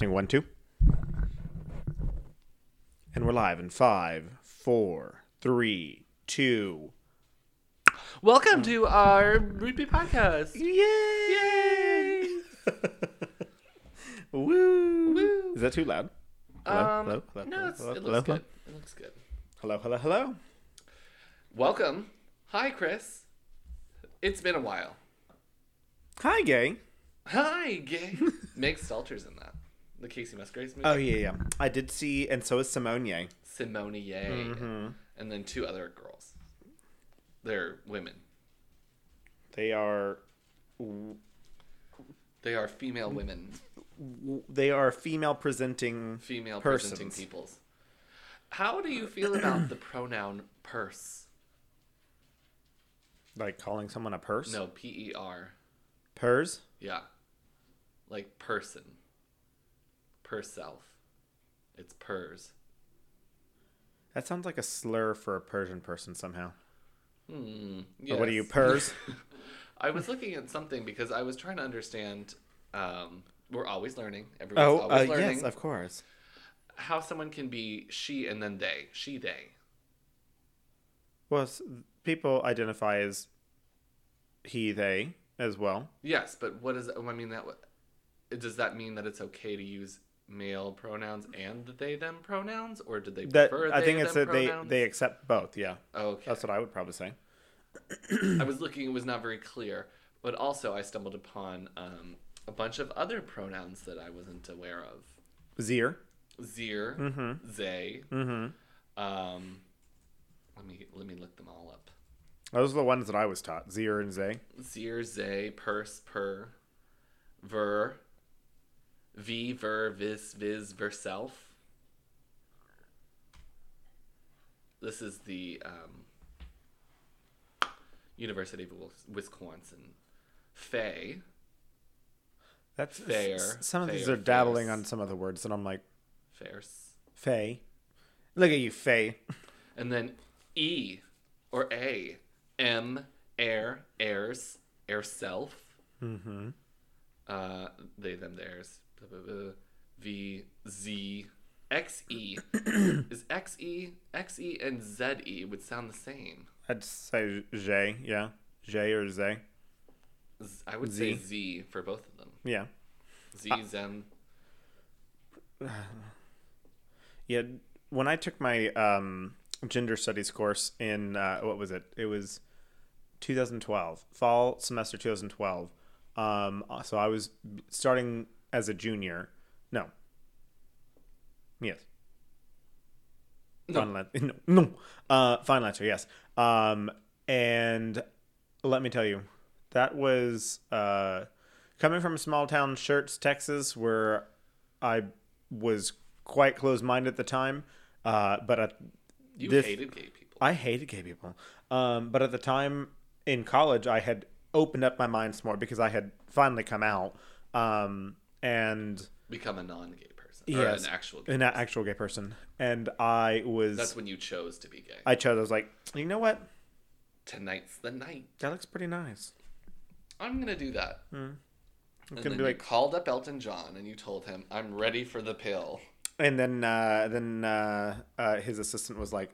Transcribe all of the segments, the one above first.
Testing one, two. And we're live in five, four, three, two. Welcome to our Ruby podcast. Yay! Woo! Woo. Is that too loud? Hello? Um, hello? Hello? no, hello? it's, hello? it hello? looks good. It looks good. Hello, hello, hello. Welcome. Hi, Chris. It's been a while. Hi, gay. Hi, gay. Meg Stalter's in that. The Kacey Musgraves movie. Oh, yeah, yeah. I did see, and so is Simone Ye. Simone Ye. Mm-hmm. And then two other girls. They're women. They are, They are female women. they are female presenting. Female Persons. presenting peoples. How do you feel about the pronoun purse? Like calling someone a purse? No, P E R. Purse? Yeah. Like person. Per self. It's pers. That sounds like a slur for a Persian person somehow. Hmm. Or what are you, Pers? I was looking at something because I was trying to understand. Um, we're always learning. Everyone's oh, uh, always learning yes, of course. how someone can be she and then they. She they. Well, people identify as he, they as well. Yes, but what does I mean that? Does that mean that it's okay to use male pronouns and they them pronouns, or did they That prefer I they, think it's that they pronouns? they accept both. Yeah, Okay. that's what I would probably say. I was looking; it was not very clear. But also, I stumbled upon um, a bunch of other pronouns that I wasn't aware of. Zir. Zir, Mm-hmm. they. Mm-hmm. Um, let me let me look them all up. Those are the ones that I was taught. Zir and Zay. Zir, zay, purse, per, ver, v, ver, vis, viz, verself. This is the um, University of Wisconsin. Fay, That's Fair, s- Some of these are dabbling fairs. on some of the words, and I'm like, fairs. Faye. Look at you, Fay. And then E or A, M, air, airs, air self. Mm-hmm. Uh, they, them, theirs. V, Z, XE. Is XE, XE and ZE would sound the same. I'd say Jay. Yeah, Jay or. Z- I would say Z. Z for both of them. Yeah. Z, Uh, Zen. Yeah, when I took my um, gender studies course in uh, what was it? It was 2012, fall semester 2012. Um, so I was starting as a junior. No. Yes. No. Fine lecture. No. no. Uh, fine lecture. Yes. Um, and let me tell you, that was uh, coming from a small town Shirts, Texas, where I was quite close minded at the time. Uh, but at You this- hated gay people. I hated gay people. Um, but at the time in college, I had opened up my mind some more because I had finally come out. Um, and Become a non gay person. Yes, an actual gay an actual gay person. And I was, That's when you chose to be gay. I chose, I was like, you know what? Tonight's the night. That looks pretty nice. I'm going to do that. Hmm. And gonna then be you like- called up Elton John and you told him, I'm ready for the pill. And then, uh, then uh, uh, his assistant was like,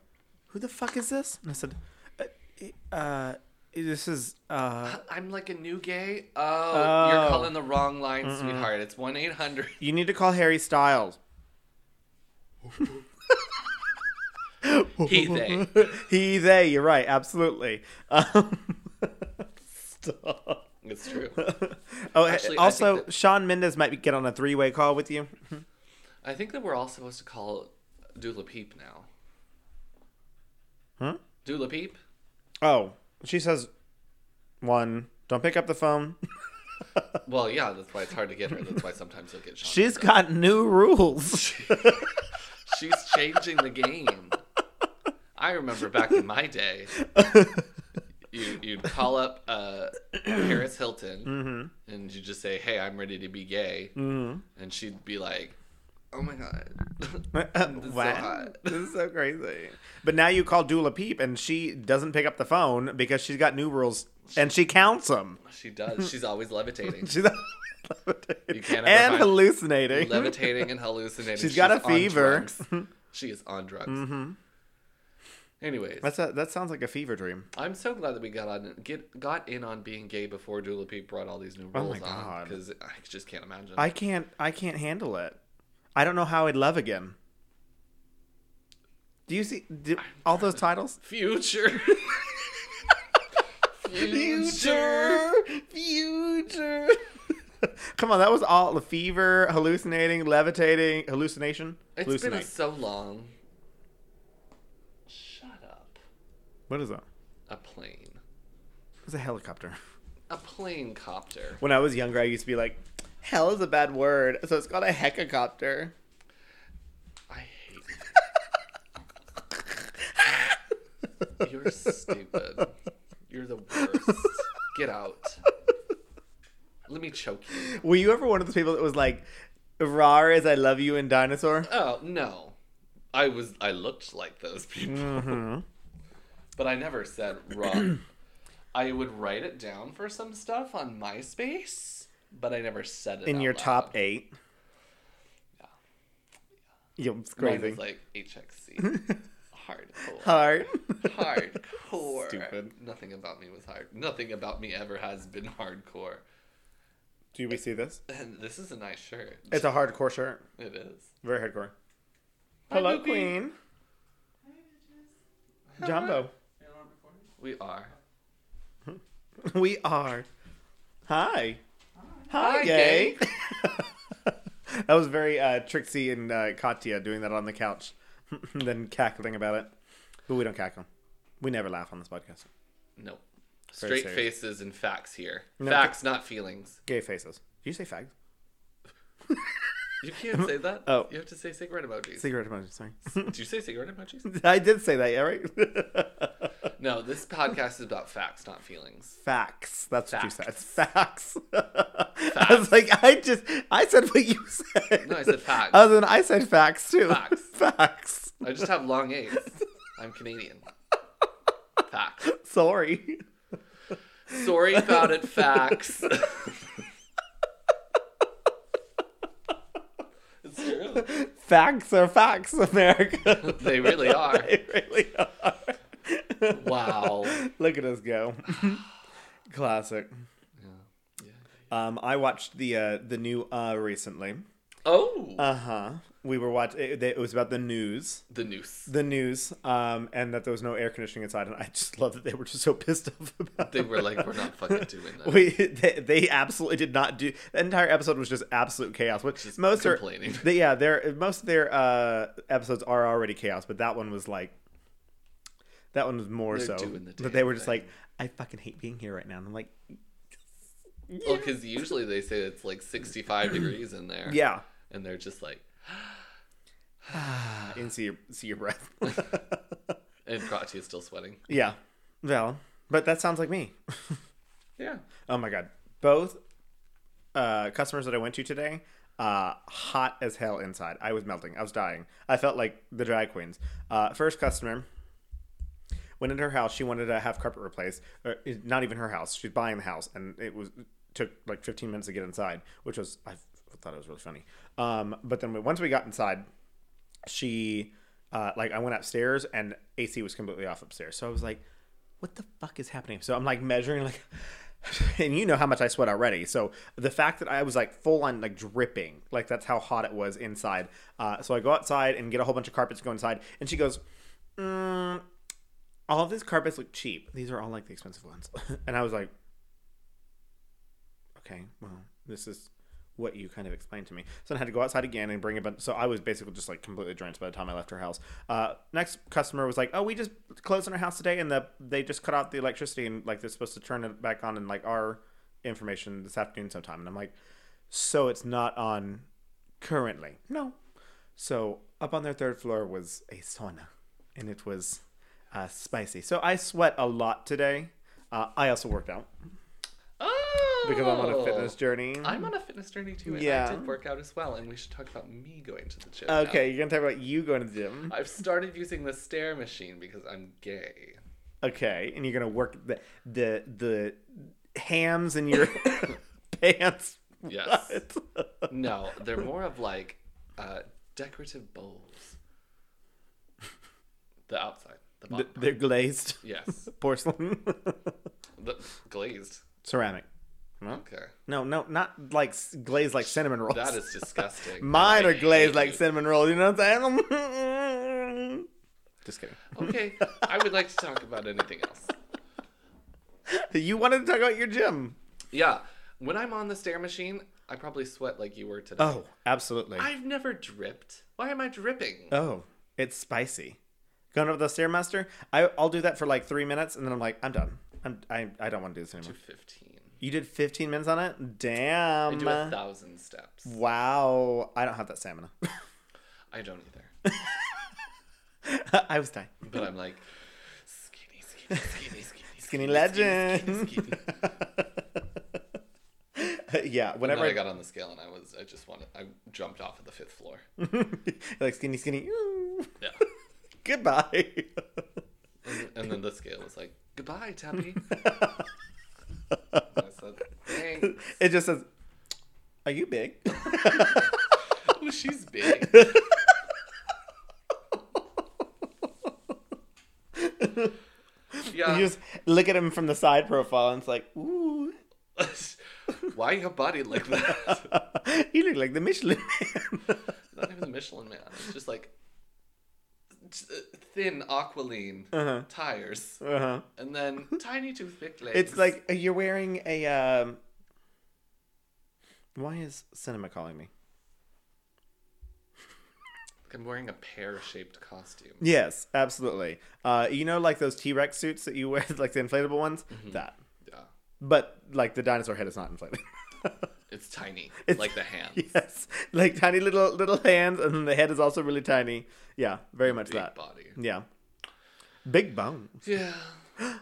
"Who the fuck is this?" And I said, "Uh, uh this is uh, I'm like a new gay. Oh, you're Oh. calling the wrong line, sweetheart. It's 1 800. you need to call Harry Styles." He, they. he, they. You're right. Absolutely. Um, stop. It's true. Oh, Actually, also, that- Shawn Mendes might be, get on a three-way call with you. I think that we're all supposed to call Dula Peep now. Huh? Dula Peep? Oh, she says, one, don't pick up the phone. Well, yeah, that's why it's hard to get her. That's why sometimes you'll get Shawn. She's Mendes. got new rules. She's changing the game. I remember back in my day, you, you'd call up uh, Paris Hilton and you'd just say, "Hey, I'm ready to be gay," Mhm. and she'd be like, "Oh my god, what? so this is so crazy. But now you call Dula Peep and she doesn't pick up the phone because she's got new rules and she counts them. She does. She's always levitating. She's levitating You can't and hallucinating. levitating and hallucinating. She's got a fever. She is on drugs. Mm-hmm. Anyways, That's a, that sounds like a fever dream. I'm so glad that we got on get got in on being gay before Dula Peep brought all these new rules Oh my rules on God. because I just can't imagine. I can't I can't handle it. I don't know how I'd love again. Do you see do, all those titles? Future. Future, future. Come on, that was all the fever, hallucinating, levitating, hallucination. It's Hallucinate. been so long. Shut up. What is that? A plane. It's a helicopter. A plane copter. When I was younger, I used to be like, "Hell is a bad word," so it's called a helicopter. I hate you. You're stupid. You're the worst. Get out. Let me choke you. Were you ever one of those people that was like, "Rar as I love you" in Dinosaur? Oh no, I was. I looked like those people, Mm-hmm. but I never said wrong. I would write it down for some stuff on MySpace, but I never said it In out your loud. top eight. Yeah, yeah. it's Mine crazy. was like HXC. Hardcore. Hard. Hardcore. Stupid. Nothing about me was hard. Nothing about me ever has been hardcore. Do we see this? And this is a nice shirt. It's a hardcore shirt. It is. Very hardcore. Hi, Hello, Lucky. Queen. Jumbo. We are. We are. Hi. Hi, Hi, gay. that was very uh, Trixie and uh, Katya doing that on the couch, then cackling about it. But we don't cackle. We never laugh on this podcast. Nope. Very Straight serious. faces and facts here. No, facts, not feelings. Gay faces. Do you say fags? You can't say that. Oh. You have to say cigarette emojis. Cigarette emojis. Sorry. Did you say cigarette emojis? I did say that, yeah, right? No, this podcast is about facts, not feelings. Facts. That's what you said. Facts. Facts. I was like, I just, I said what you said. No, I said facts. Oh, Other than I said facts too. Facts. Facts. I just have long A's. I'm Canadian. Facts. Sorry. Sorry about it, facts. Facts are facts, America. They really are. they really are. Wow. Look at us go. Classic. Yeah. Yeah. Um, I watched the uh, the new uh recently. Oh, Uh huh. We were watching. It, it was about the news. the news The news. Um, and that there was no air conditioning inside, and I just love that they were just so pissed off about. They were like, we're not fucking doing that. We they, they absolutely did not do. The entire episode was just absolute chaos. Which Just most complaining. are, they, yeah, their most of their uh, episodes are already chaos, but that one was like, that one was more They're so. But they were just thing. like, I fucking hate being here right now, and I'm like, Well, because usually they say it's like 65 degrees in there. yeah, And they're just like, and see your see your breath. and Katya is still sweating. yeah, well, but that sounds like me. Yeah. Oh my god, both uh, customers that I went to today, uh, hot as hell inside. I was melting. I was dying. I felt like the drag queens. Uh, first customer went into her house. She wanted to have carpet replaced. Or, not even her house. She's buying the house, and it was took like 15 minutes to get inside, which was I thought it was really funny. Um, but then once we got inside, she uh, like I went upstairs and AC was completely off upstairs. So I was like, what the fuck is happening? So I'm like measuring like and you know how much I sweat already. So the fact that I was like full on like dripping, like that's how hot it was inside. Uh, so I go outside and get a whole bunch of carpets go inside, and she goes, mm, "All of these carpets look cheap. These are all like the expensive ones." and I was like, "Okay, well, this is." What you kind of explained to me, so I had to go outside again and bring a bunch. So I was basically just like completely drenched by the time I left her house. Uh, next customer was like, "Oh, we just closed on our house today, and the they just cut out the electricity, and like they're supposed to turn it back on in like our information this afternoon sometime." And I'm like, "So it's not on currently?" No. So up on their third floor was a sauna, and it was uh, spicy. So I sweat a lot today. Uh, I also worked out. Because I'm on a fitness journey. I'm on a fitness journey too, and Yeah. I did work out as well. And we should talk about me going to the gym. now. Okay, you're gonna talk about you going to the gym. I've started using the stair machine because I'm gay. Okay, and you're gonna work the the the hams in your pants. Yes. No, they're more of like uh, decorative bowls. The outside, the bottom. They're glazed yes, porcelain, the glazed. ceramic. Okay, No, no, not like glazed like cinnamon rolls. that is disgusting. Mine I are glazed like you. cinnamon rolls. You know what I'm saying? Just kidding. Okay, I would like to talk about anything else. You wanted to talk about your gym. Yeah, when I'm on the stair machine, I probably sweat like you were today. Oh, absolutely. I've never dripped. Why am I dripping? Oh, it's spicy. Going over the stairmaster. I I'll do that for like three minutes, and then I'm like, I'm done. I'm I, I don't want to do this anymore. Fifteen. You did 15 minutes on it. I Damn. do a thousand steps. wow. I don't have that stamina. I don't either. I was dying. But I'm like skinny, skinny, skinny, skinny, Skinny legend. skinny, skinny, skinny. yeah. Whenever I I got on the scale and I was, I just wanted, I jumped off of the fifth floor. like skinny, skinny. Yeah. Goodbye. And, and then the scale was like, goodbye, Tabby. Said, it just says, "Are you big?" Oh, she's big. Yeah. You just look at him from the side profile, and it's like, "Ooh, Why your body like that? you look like the Michelin Man." Not even the Michelin man. It's just like thin aqualine Uh-huh. tires, uh-huh. and then tiny toothpick legs. It's like uh, you're wearing a. Um... Why is cinema calling me? I'm wearing a pear-shaped costume. Yes, absolutely. Uh, you know, like those T Rex suits that you wear, like the inflatable ones. That, Yeah, but like the dinosaur head is not inflated. it's tiny, It's- like the hands. yes, like tiny little little hands, and then the head is also really tiny. Yeah, very much Big that. body. Yeah, big bones, Yeah.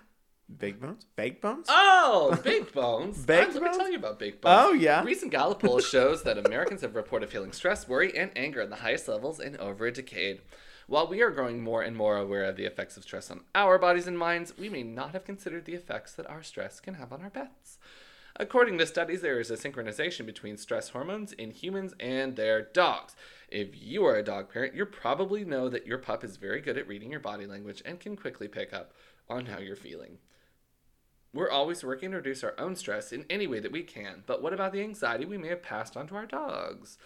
big bones, baked bones. Oh, baked bones. Baked Uh, let bones? me tell you about baked bones. Oh, yeah. Recent Gallup poll shows that Americans have reported feeling stress, worry, and anger at the highest levels in over a decade. While we are growing more and more aware of the effects of stress on our bodies and minds, we may not have considered the effects that our stress can have on our pets. According to studies, there is a synchronization between stress hormones in humans and their dogs. If you are a dog parent, you probably know that your pup is very good at reading your body language and can quickly pick up on how you're feeling. We're always working to reduce our own stress in any way that we can, but what about the anxiety we may have passed on to our dogs?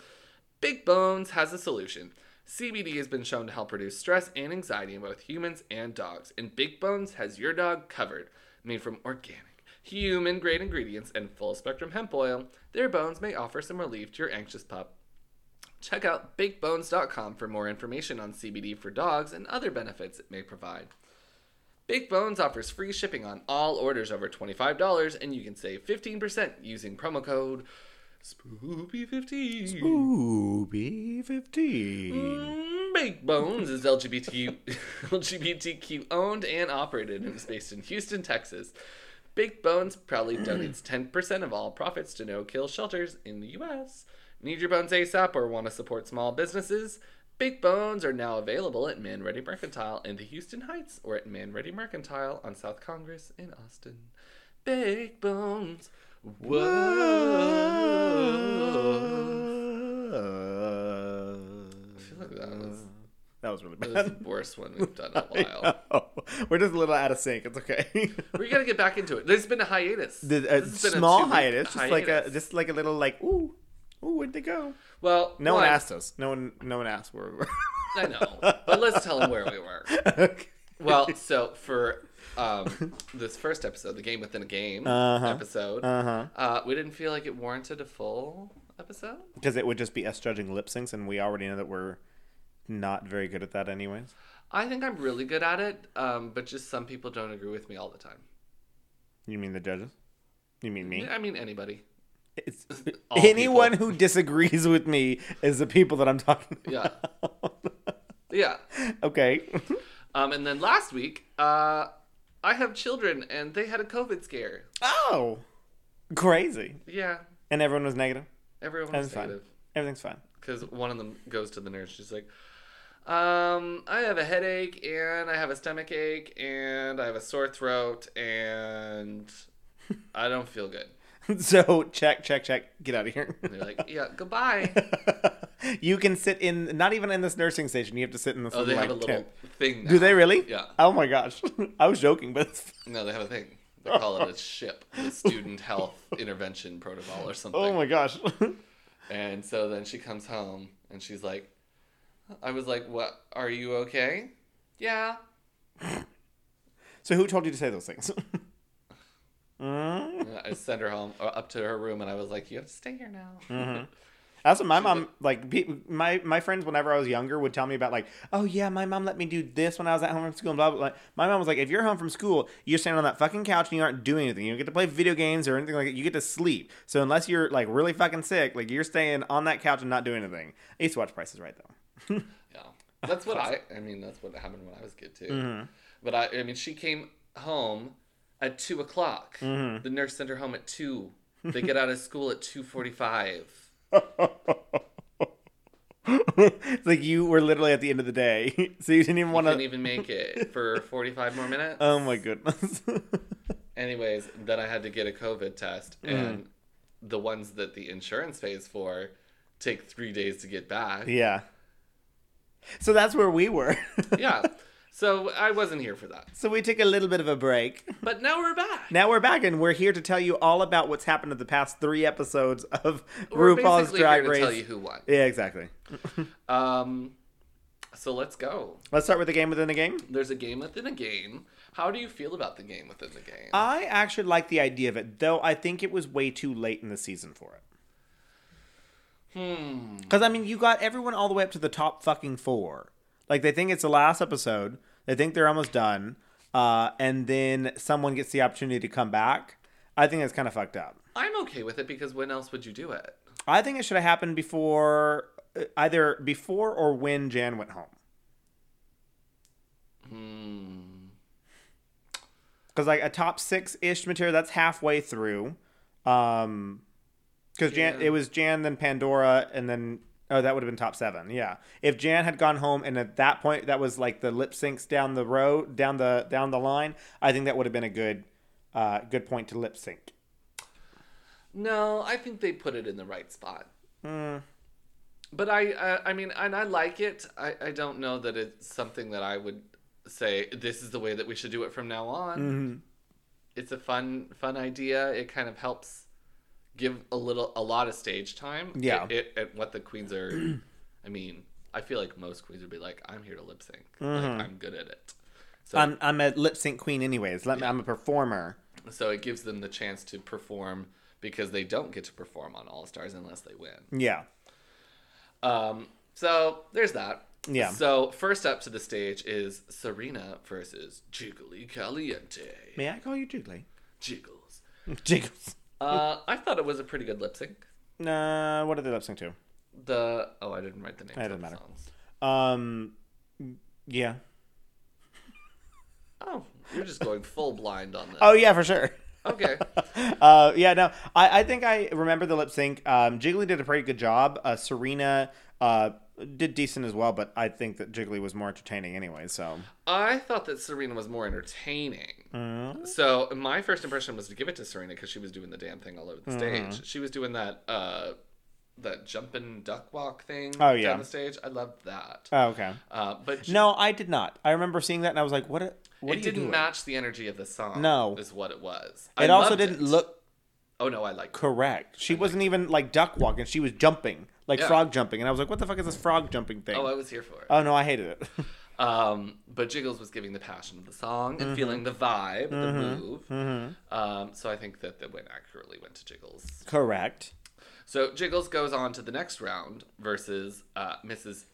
Big Bones has a solution. CBD has been shown to help reduce stress and anxiety in both humans and dogs, and Big Bones has your dog covered. Made from organic, human grade ingredients and full spectrum hemp oil, their bones may offer some relief to your anxious pup. Check out bakebones.com for more information on CBD for dogs and other benefits it may provide. Big Bones offers free shipping on all orders over $25, and you can save 15% using promo code SPOOPY15. Ooh, fifteen. Mm, Big Bones is LGBTQ, LGBTQ owned and operated and is based in Houston, Texas. Big Bones proudly donates 10% of all profits to no kill shelters in the U.S. Need your bones ASAP or want to support small businesses? Big Bones are now available at Manready Mercantile in the Houston Heights or at Manready Mercantile on South Congress in Austin. Big Bones. Whoa. That was really that was bad. the worst one we've done in a while. We're just a little out of sync. It's okay. We gotta get back into it. There's been a hiatus. the, a This has been a small two-week hiatus, just like a just like a little like ooh, ooh, where'd they go? well, No one one, asked us. No one, no one asked where we were. I know, but let's tell them where we were. okay. Well, so for um, this first episode, the game within a game Uh-huh. episode, Uh-huh. uh, we didn't feel like it warranted a full episode. Because it would just be us judging lip syncs, and we already know that we're not very good at that, anyways. I think I'm really good at it, um, but just some people don't agree with me all the time. You mean the judges? You mean me? I mean anybody. It's anyone people. who disagrees with me is the people that I'm talking. Yeah. About. Yeah. okay. Um, and then last week, uh, I have children and they had a COVID scare. oh, crazy! Yeah. And everyone was negative. Everyone was fine. negative. Everything's fine. Because one of them goes to the nurse. She's like, Um, I have a headache and I have a stomach ache and I have a sore throat and I don't feel good. so check, check, check. Get out of here. They're like, yeah, goodbye. you can sit in, not even in this nursing station. You have to sit in this Oh, they have a like, little thing. Now. Do they really? Yeah. Oh my gosh. I was joking, but No, they have a thing. They call it a SHIP, the Student Health Intervention Protocol or something. oh my gosh. And so then she comes home and she's like, I was like, what? Are you okay? Yeah. so who told you to say those things? Mm? I sent her home, up to her room, and I was like, you have to stay here now. Mm-hmm. That's what my mom like. pe- My my friends, whenever I was younger, would tell me about like, oh yeah, my mom let me do this when I was at home from school and blah blah. blah. My mom was like, if you're home from school, you're standing on that fucking couch and you aren't doing anything. You don't get to play video games or anything like that. You get to sleep. So unless you're like really fucking sick, like you're staying on that couch and not doing anything. I used to watch Prices Right though. Yeah. That's what I, I mean, that's what happened when I was a kid too. Mm-hmm. But I, I mean, she came home at two o'clock. Mm-hmm. The nurse sent her home at two. They get out of school at 2.45. it's like you were literally at the end of the day, so you didn't even want to. even make it for 45 more minutes. Oh my goodness. Anyways, then I had to get a COVID test, Mm. and the ones that the insurance pays for take three days to get back. yeah. So that's where we were. yeah. So I wasn't here for that. so we took a little bit of a break. But now we're back. Now we're back, and we're here to tell you all about what's happened in the past three episodes of We're RuPaul's Drag here to Race. tell you who won. Yeah, exactly. Um, so let's go. Let's start with the game within the game. There's a game within a game. How do you feel about the game within the game? I actually like the idea of it, though I think it was way too late in the season for it. Hmm. Because I mean, you got everyone all the way up to the top fucking four. Like they think it's the last episode. They think they're almost done, uh, and then someone gets the opportunity to come back. I think that's kind of fucked up. I'm okay with it because when else would you do it? I think it should have happened before, uh, either before or when Jan went home. Hmm. because like a top six ish material that's halfway through um because jan Yeah. it was jan then pandora and then oh that would have been top seven yeah if jan had gone home and at that point that was like the lip syncs down the road down the down the line i think that would have been a good uh good point to lip sync No, I think they put it in the right spot. Mm. But I, I, I mean, and I like it. I, I don't know that it's something that I would say this is the way that we should do it from now on. Mm-hmm. It's a fun, fun idea. It kind of helps give a little, a lot of stage time. Yeah. It, it, at what the queens are. I mean, I feel like most queens would be like, I'm here to lip sync. Like, I'm good at it. So, I'm, I'm a lip sync queen anyways Let me, i'm a performer so it gives them the chance to perform because they don't get to perform on All Stars unless they win. yeah Um, so there's that. Yeah. So first up to the stage is Serena versus Jiggly Caliente. may i call you jiggly Jiggles. jiggles Uh, I thought it was a pretty good lip sync. uh what did they lip sync to The oh, I didn't write the names. It doesn't matter. songs. um yeah Oh, you're just going full blind on this. oh yeah for sure Okay. uh, yeah, no, I, I think I remember the lip sync. Um, Jiggly did a pretty good job. Uh, Serena uh, did decent as well, but I think that Jiggly was more entertaining anyway. So I thought that Serena was more entertaining. Mm-hmm. So my first impression was to give it to Serena because she was doing the damn thing all over the Mm-hmm. stage. She was doing that uh, that jumping duck walk thing Oh, yeah. down the stage. I loved that. oh, okay. Uh, but she- No, I did not. I remember seeing that and I was like, "What? What it didn't doing?" match the energy of the song. No. is what it was. It I also didn't it. look Oh no, I like. correct. She wasn't even like duck walking. She was jumping, like Yeah. frog jumping, and I was like, "What the fuck is this frog jumping thing?" Oh, I was here for it. oh no, I hated it. Um, but Jiggles was giving the passion of the song Mm-hmm. and feeling the vibe, the move. Um, so I think that the win accurately went to Jiggles. correct. So Jiggles goes on to the next round versus uh, Mrs.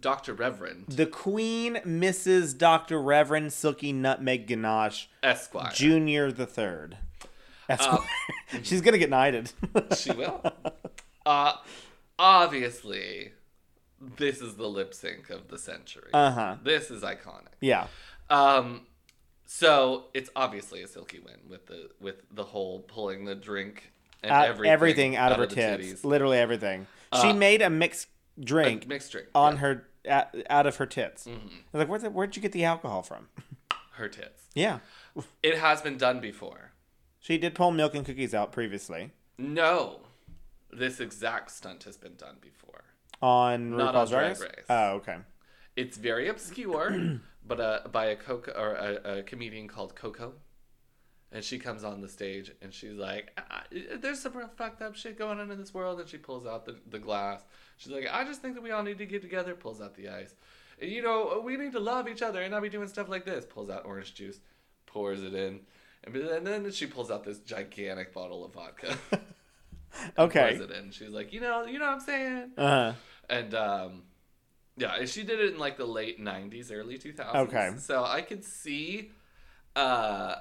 Dr. Reverend The Queen, Mrs. Doctor Reverend Silky Nutmeg Ganache Esquire. Junior the Third. Esquire. Uh, She's gonna get knighted. she will. Uh, obviously, this is the lip sync of the century. Uh huh. This is iconic. Yeah. Um, so it's obviously a silky win with the with the whole pulling the drink and Out- everything, everything, out, of her the tits. titties. Literally everything. she Uh, made a mixed drink mixed drink on yeah. her out, out of her tits. Mm-hmm. I was like, where the, where'd you get the alcohol from? Her tits. Yeah, It has been done before. she did pull milk and cookies out previously No, this exact stunt has been done before. on Not RuPaul's on Drag Drag Race. Race. Oh, okay. It's very obscure, but uh, by a Coco or a, a comedian called Coco, and she comes on the stage and she's like, "Ah, "There's some real fucked up shit going on in this world," and she pulls out the, the glass. She's like, "I just think that we all need to get together." Pulls out the ice. And, you know, we need to love each other and not be doing stuff like this. Pulls out orange juice, pours it in, and and then she pulls out this gigantic bottle of vodka. Okay. Pours it in. She's like, you know, you know what I'm saying. Uh huh. And um, yeah, she did it in like the late '90s, early 2000s. Okay. So I could see uh,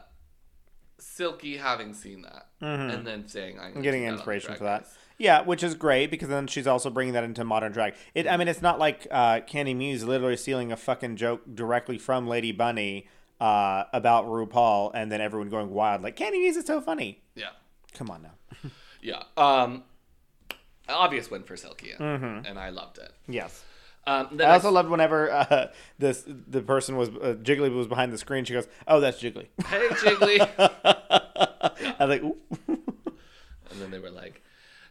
Silky having seen that and then saying, "I'm Getting do that on inspiration for that. Race." Yeah, which is great because then she's also bringing that into modern drag. It, I mean, it's not like uh, Kandy Muse literally stealing a fucking joke directly from Lady Bunny uh, about RuPaul, and then everyone going wild like Kandy Muse is so funny. Yeah, Come on now. yeah. Um, obvious win for Silky, Mm-hmm. and I loved it. Yes. Um, I also loved whenever uh, this the person was uh, Jiggly was behind the screen. She goes, "Oh, that's Jiggly." hey Jiggly, I was like, Ooh. and then they were like,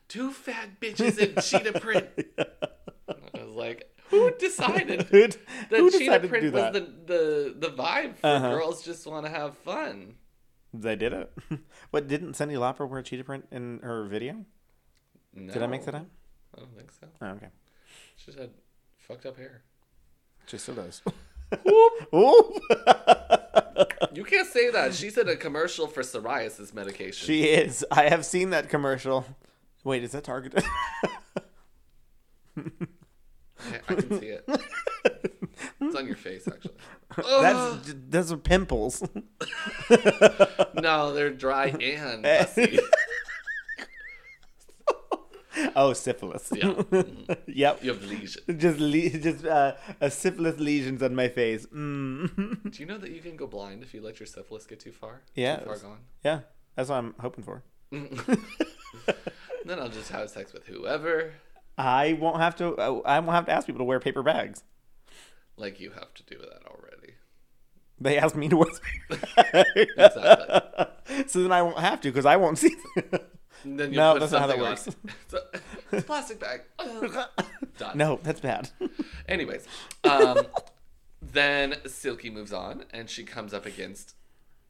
two fat bitches in cheetah print. I was like, who decided? who, The who cheetah decided print was that? the, the the vibe for Uh-huh. girls just want to have fun. They did it. What didn't Cyndi Lauper wear cheetah print in her video? No, Did I make that up? I don't think so. Oh, okay. She had fucked up hair. She still does. Whoop. Ooh. You can't say that. She's in a commercial for psoriasis medication. she is. I have seen that commercial. Wait, is that targeted? I, I can see it. It's on your face, actually. That's those are pimples. No, they're dry and pussy. Oh, syphilis. Yeah. Mhm. yep. You have lesions. Just le- just uh, a syphilis lesions on my face. Mm. Do you know that you can go blind if you let your syphilis get too far? Yeah. Too far gone? yeah, that's what I'm hoping for. then I'll just have sex with whoever, I won't have to. uh, I won't have to ask people to wear paper bags. like you have to do that already. They ask me to wear. Exactly. so then I won't have to because I won't see. And then you No, put that's not how that works. on. It's plastic bag. Done. no, that's bad. Anyways, um, then Silky moves on and she comes up against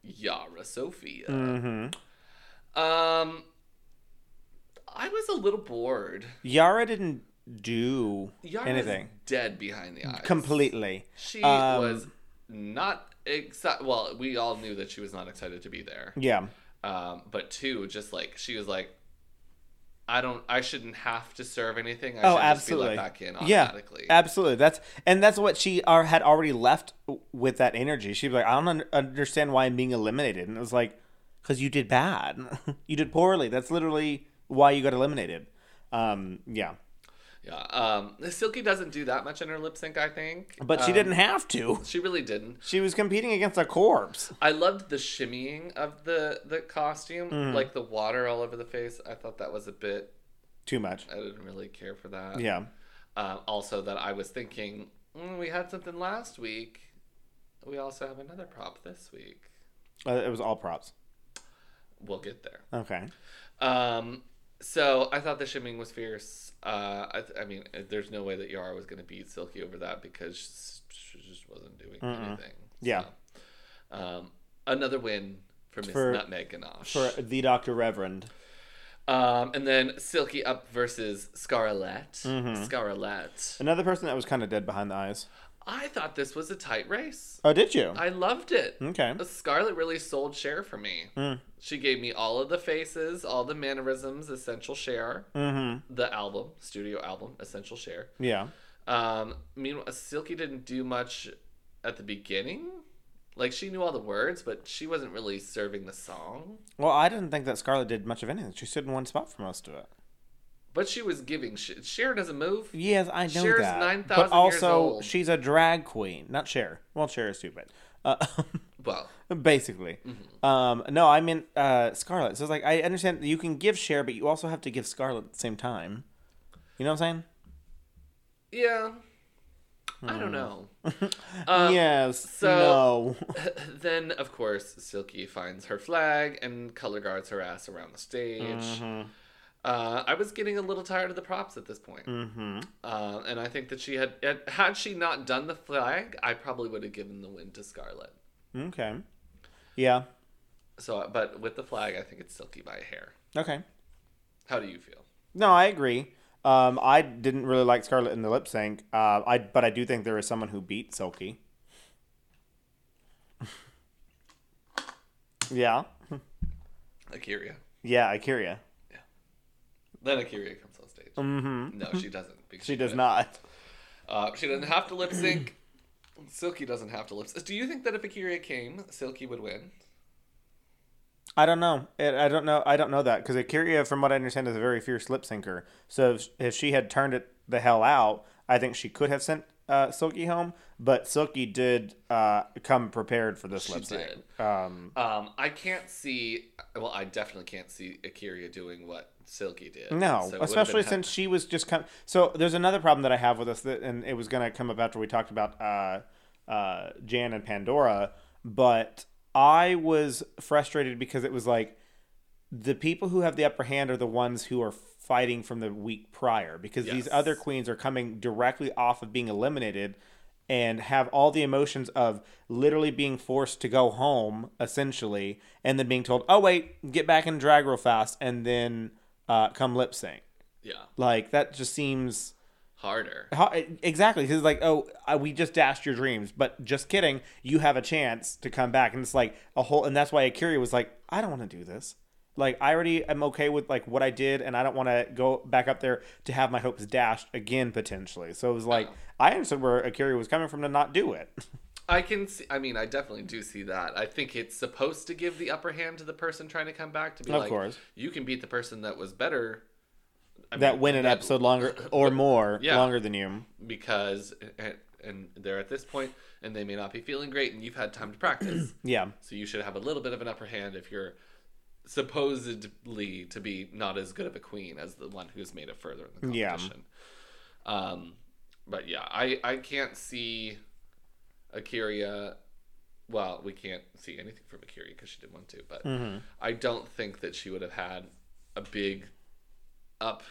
Yara Sofia. Mm-hmm. Um, I was a little bored. Yara didn't do Yara anything was dead behind the eyes. completely. She Um, was not excited. Well, we all knew that she was not excited to be there. Yeah. Um, but two, just like she was like, I don't, I shouldn't have to serve anything. I Oh, should absolutely. just be let back in Yeah, automatically. absolutely. That's and that's what she are, had already left with that energy. She was like, I don't un- understand why I'm being eliminated, and it was like, because you did bad, you did poorly. That's literally why you got eliminated. Um, yeah, Yeah. Um, Silky doesn't do that much in her lip sync, I think. but she Um, didn't have to. She really didn't. She was competing against a corpse. I loved the shimmying of the the costume, Mm. like the water all over the face. I thought that was a bit. Too much. I didn't really care for that. Yeah. Um, also, that I was thinking, mm, we had something last week. We also have another prop this week. Uh, it was all props. We'll get there. Okay. Um, so I thought the shimming was fierce. Uh, I, th- I mean, uh, there's no way that Yara was going to beat Silky over that because she just wasn't doing anything. Yeah. So, um, another win for Miss Nutmeg Ganache. For the Doctor Reverend. um, and then Silky up versus Scarlett. Mm-hmm. Scarlett. Another person that was kind of dead behind the eyes. I thought this was a tight race. Oh, did you? I loved it. Okay. Scarlett really sold Cher for me. Mm. She gave me all of the faces, all the mannerisms, essential Cher. Mm-hmm. The album, studio album, essential Cher. Yeah. Um, meanwhile, Silky didn't do much at the beginning. Like she knew all the words, but she wasn't really serving the song. Well, I didn't think that Scarlett did much of anything. She stood in one spot for most of it. But she was giving shit. Cher doesn't move. Yes, I know Cher's that. 9,000 but years also, she's a drag queen, not Cher. Well, Cher is stupid. Uh, Well, basically. Mm-hmm. Um, no, I mean uh, Scarlett. So it's like I understand you can give Cher, but you also have to give Scarlett at the same time. You know what I'm saying? yeah. I don't know. Um, yes. so- no. then, of course, Silky finds her flag and color guards her ass around the stage. Mm-hmm. Uh, I was getting a little tired of the props at this point. Mm-hmm. Uh, and I think that she had, had she not done the flag, I probably would have given the win to Scarlett. Okay. Yeah. So, but with the flag, I think it's Silky by a hair. Okay. How do you feel? No, I agree. Um, I didn't really like Scarlett in the lip sync. Uh, I but I do think there is someone who beat Silky. yeah. Akira. Yeah, Akira. Then Akira comes on stage. Mm-hmm. No, she doesn't. She does not. Uh, she doesn't have to lip sync. Silky doesn't have to lip sync. Do you think that if Akira came, Silky would win? I don't know. It, I don't know. I don't know that because Akira, from what I understand, is a very fierce lip syncer. So if, if she had turned it the hell out, I think she could have sent uh, Silky home. But Silky did uh, come prepared for this She lip sync. Um, Um, I can't see. Well, I definitely can't see Akira doing what Silky did. No, So especially since she was just kind. So there's another problem that I have with this, that, and it was going to come up after we talked about uh, uh, Jan and Pandora. But I was frustrated because it was like the people who have the upper hand are the ones who are fighting from the week prior because these other queens are coming directly off of being eliminated and have all the emotions of literally being forced to go home essentially and then being told oh wait get back in drag real fast and then uh, come lip sync. Yeah. Like that just seems harder. exactly because like oh we just dashed your dreams but just kidding you have a chance to come back and it's like a whole and that's why akira was like i don't want to do this like i already am okay with like what i did and i don't want to go back up there to have my hopes dashed again potentially so it was like uh-huh. i understood where akira was coming from to not do it I can see. I mean, I definitely do see that. I think it's supposed to give the upper hand to the person trying to come back to be Of like, course. you can beat the person that was better. I that mean, win an that- episode longer or more Yeah. longer than you because and, and they're at this point and they may not be feeling great and you've had time to practice. yeah so you should have a little bit of an upper hand if you're supposedly to be not as good of a queen as the one who's made it further in the competition. Yeah. Um, but yeah, I I can't see Akira. Well, we can't see anything from Akira because she didn't want to, but Mm-hmm. I don't think that she would have had a big up.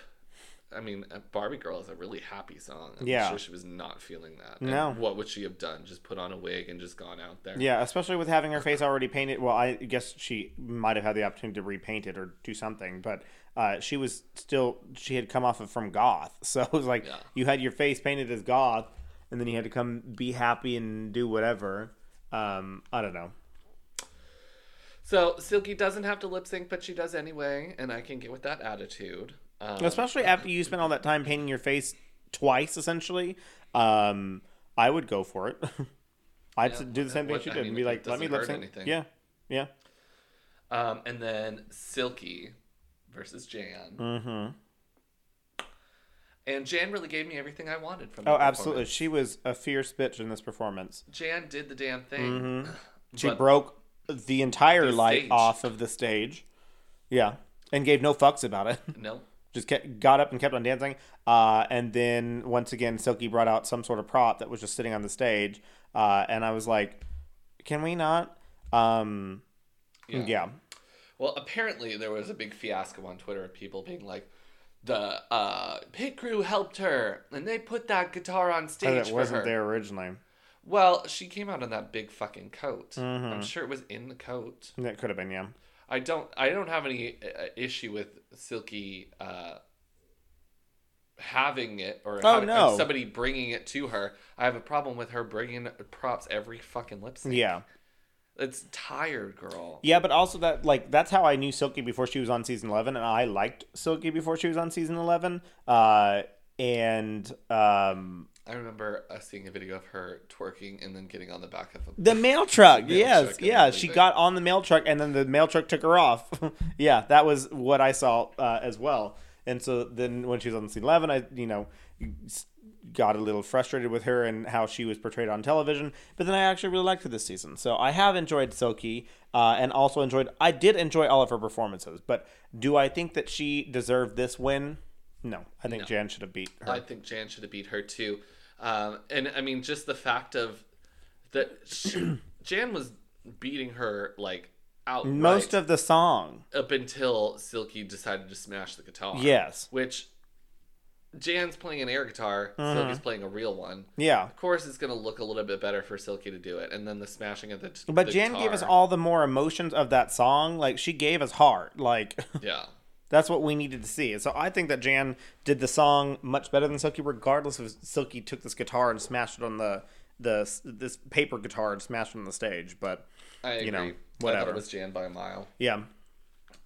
I mean, uh, Barbie Girl is a really happy song. I'm Yeah. sure she was not feeling that. And No. what would she have done? Just put on a wig and just gone out there? Yeah, especially with having her face already painted. Well, I guess she might have had the opportunity to repaint it or do something, but uh, she was still she had come off of from goth, so it was like Yeah. you had your face painted as goth, and then you had to come be happy and do whatever. Um, I don't know. So Silky doesn't have to lip sync, but she does anyway, and I can get with that attitude. Um, Especially after you spent all that time painting your face twice, essentially. Um, I would go for it. I'd Yeah, do the same thing what- she I did mean, and be like, "Let me lip sync." Yeah, yeah. um, and then Silky versus Jan. Mm-hmm. And Jan really gave me everything I wanted from. Oh, absolutely. She was a fierce bitch in this performance. Jan did the damn thing. She broke the entire The light stage. off of the stage. Yeah, and gave no fucks about it. No. Just kept, got up and kept on dancing. Uh, and then once again, Silky brought out some sort of prop that was just sitting on the stage. Uh, and I was like, "Can we not?" Um, yeah. Well, apparently there was a big fiasco on Twitter of people being like, the uh, pit crew helped her, and they put that guitar on stage it wasn't her. there originally. Well, she came out in that big fucking coat. Mm-hmm. I'm sure it was in the coat. It could have been, yeah. I don't. I don't have any uh, issue with Silky uh, having it or Oh, having, no. somebody bringing it to her. I have a problem with her bringing props every fucking lip sync. Yeah. it's tired, girl. Yeah, but also that like that's how I knew Silky before she was on season eleven, and I liked Silky before she was on season eleven. Uh, and um, I remember uh, seeing a video of her twerking and then getting on the back of a the mail truck, mail yes, truck yeah, she leaving. got on the mail truck, and then the mail truck took her off. yeah, that was what I saw uh, as well. And so then when she was on season eleven, I you know got a little frustrated with her and how she was portrayed on television. But then I actually really liked her this season, so I have enjoyed Silky, uh, and also enjoyed. I did enjoy all of her performances, but do I think that she deserved this win? No, I think No. Jan should have beat her. I think Jan should have beat her too. Um, and I mean, just the fact of that she, Jan was beating her like out Most of the song. up until Silky decided to smash the guitar. Yes. Which Jan's playing an air guitar, Uh-huh. Silky's playing a real one. Yeah. Of course, it's going to look a little bit better for Silky to do it, and then the smashing of the. But the Jan gave us all the more emotions of that song. Like she gave us heart. Like Yeah, that's what we needed to see. So I think that Jan did the song much better than Silky, regardless of Silky took this guitar and smashed it on the the this paper guitar and smashed it on the stage. But I agree. You know, I thought whatever. it was Jan by a mile. yeah,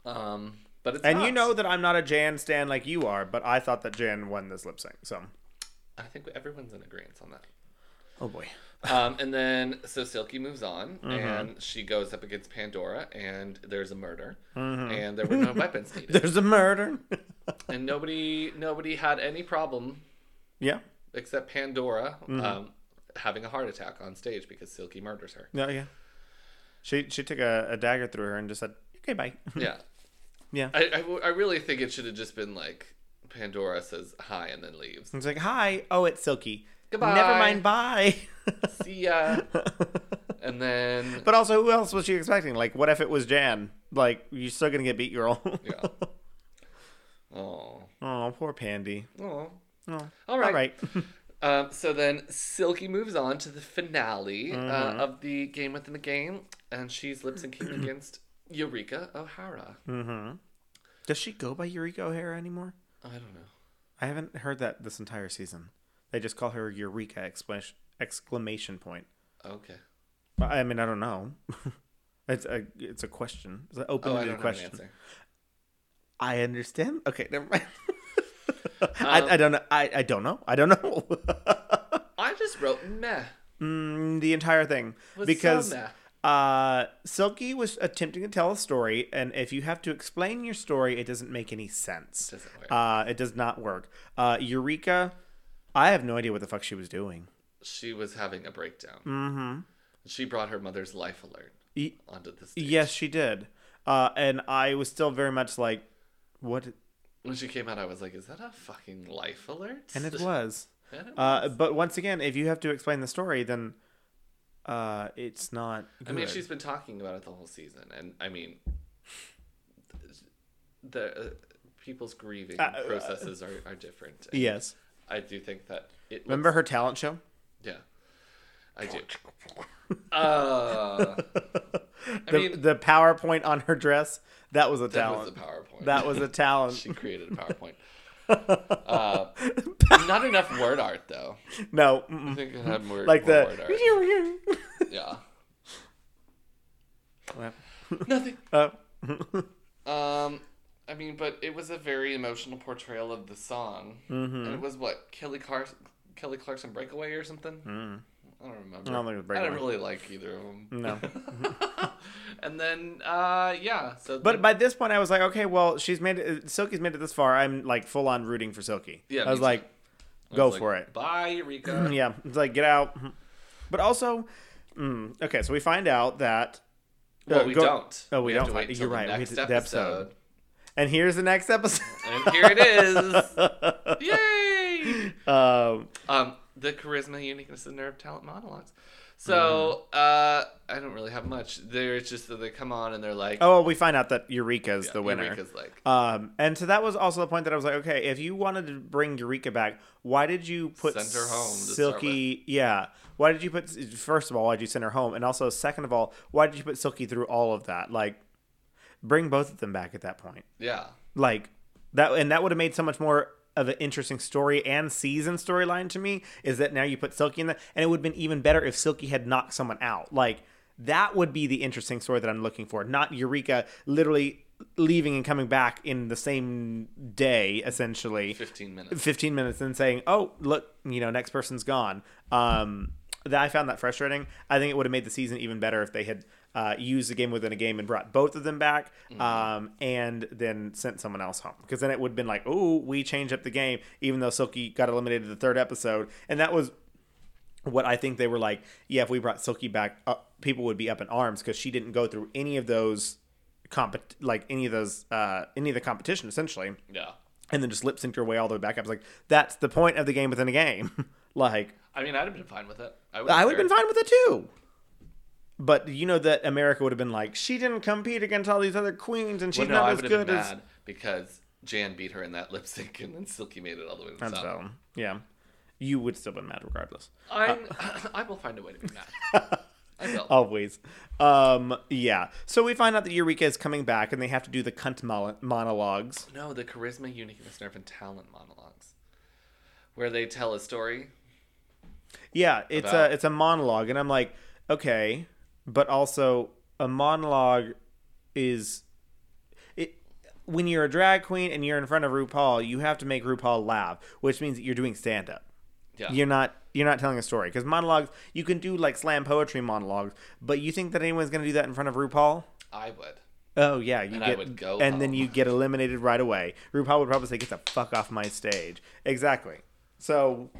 Um, but it's and you know that I'm not a Jan stan like you are, but I thought that Jan won this lip sync. So I think everyone's in agreement on that. oh boy, Um, and then so Silky moves on, Mm-hmm. and she goes up against Pandora, and there's a murder, Mm-hmm. and there were no weapons needed, there's a murder. and nobody nobody had any problem yeah, except Pandora Mm-hmm. um, having a heart attack on stage because Silky murders her. yeah, yeah. She she took a, a dagger through her and just said, "Okay, bye." Yeah, yeah. I, I, I really think it should have just been like Pandora says hi and then leaves. It's like, "Hi, oh, it's Silky." Goodbye. Never mind, bye. See ya. And then But also, who else was she expecting? Like, what if it was Jan? Like, you're still gonna get beat, girl. yeah. Oh. oh, poor Pandy. Oh. Oh, All right. all right. Um, so then Silky moves on to the finale Mm-hmm. uh, of the game within the game, and she's lip syncing against Eureka O'Hara. mm-hmm. Does she go by Eureka O'Hara anymore? I don't know. I haven't heard that this entire season. They just call her Eureka exclamation exclamation point. Okay. I mean, I don't know. it's a it's a question. It's an Oh, don't have an question. answer. I understand. Okay, never mind. Um, I, I don't know. I, I don't know. I don't know. I just wrote meh. mm, the entire thing Was because so uh, Silky was attempting to tell a story, and if you have to explain your story, it doesn't make any sense. Doesn't work. Uh, it does not work. Uh, Eureka, I have no idea what the fuck she was doing. She was having a breakdown. Mm-hmm. She brought her mother's life alert E- onto the stage. yes, she did. Uh, and I was still very much like, what? When she came out, I was like, "Is that a fucking life alert?" And it was. And it Uh, was. but once again, if you have to explain the story, then uh, it's not. Good. I mean, she's been talking about it the whole season, and I mean, the uh, people's grieving Uh, processes are, are different. yes. I do think that it. Remember her talent show? Yeah, I do. Uh, I the, mean, the PowerPoint on her dress that was a that talent. was the PowerPoint. That was a talent. she created a PowerPoint. Uh, not enough word art though. no, I mm-mm. think it had more, like more word art. the. Yeah, nothing. uh, Um, I mean, but it was a very emotional portrayal of the song, Mm-hmm. and it was what Kelly Clarkson, Kelly Clarkson Breakaway or something. I don't remember. Mm. I don't think it was Breakaway. I didn't really like either of them. No. and then, uh, yeah. So, But then- by this point, I was like, okay, well, she's made it. Silky's made it this far. I'm like full on rooting for Silky. Yeah, I was like, I go was like, for it. Bye, Eureka. Yeah, it's like get out. But also, mm, okay, so we find out that. Well, uh, we go- don't. Oh, we have don't find- you're right, we Next the episode. episode. And here's the next episode. and here it is. Yay! um, Um, the charisma, uniqueness, and nerve talent monologues. So, uh, I don't really have much. There's just that they come on and they're like, oh, we find out that Eureka's yeah, the winner. Eureka's like, Um, and so that was also the point that I was like, okay, if you wanted to bring Eureka back, why did you put Send her home to start Silky? Yeah, why did you put? First of all, why did you send her home? And also, second of all, why did you put Silky through all of that? Like, bring both of them back at that point. yeah. Like that, and that would have made so much more of an interesting story and season storyline to me. Is that now you put Silky in there, and it would have been even better if Silky had knocked someone out. Like that would be the interesting story that I'm looking for, not Eureka literally leaving and coming back in the same day, essentially. 15 minutes. 15 minutes and saying, "Oh, look, you know, next person's gone." Um, that I found that frustrating. I think it would have made the season even better if they had uh, used the game within a game and brought both of them back, um, and then sent someone else home. Because then it would have been like, "Oh, we changed up the game," even though Silky got eliminated the third episode, and that was what I think they were like. Yeah, if we brought Silky back, uh, people would be up in arms because she didn't go through any of those compet like any of those uh, any of the competition essentially Yeah. and then just lip synced her way all the way back. I was like, that's the point of the game within a game. like, I mean, I'd have been fine with it. I would I would have been fine with it too. But you know that America would have been like, she didn't compete against all these other queens, and she's Well, no, not I as would have good been as. mad because Jan beat her in that lip sync, and then Silky made it all the way to the top. so, yeah, you would still been mad regardless. I'm, I will find a way to be mad. I will. Always. Um, yeah. So we find out that Eureka is coming back, and they have to do the cunt mo- monologues. No, the charisma, uniqueness, nerve, and talent monologues, where they tell a story. Yeah, it's About- a it's a monologue, and I'm like, okay, but also a monologue is it when you're a drag queen and you're in front of RuPaul, you have to make RuPaul laugh, which means that you're doing stand up. Yeah. You're not you're not telling a story because monologues you can do like slam poetry monologues, but you think that anyone's going to do that in front of RuPaul? I would. Oh yeah, you And I get would go and then you get eliminated right away. RuPaul would probably say, "Get the fuck off my stage." Exactly. So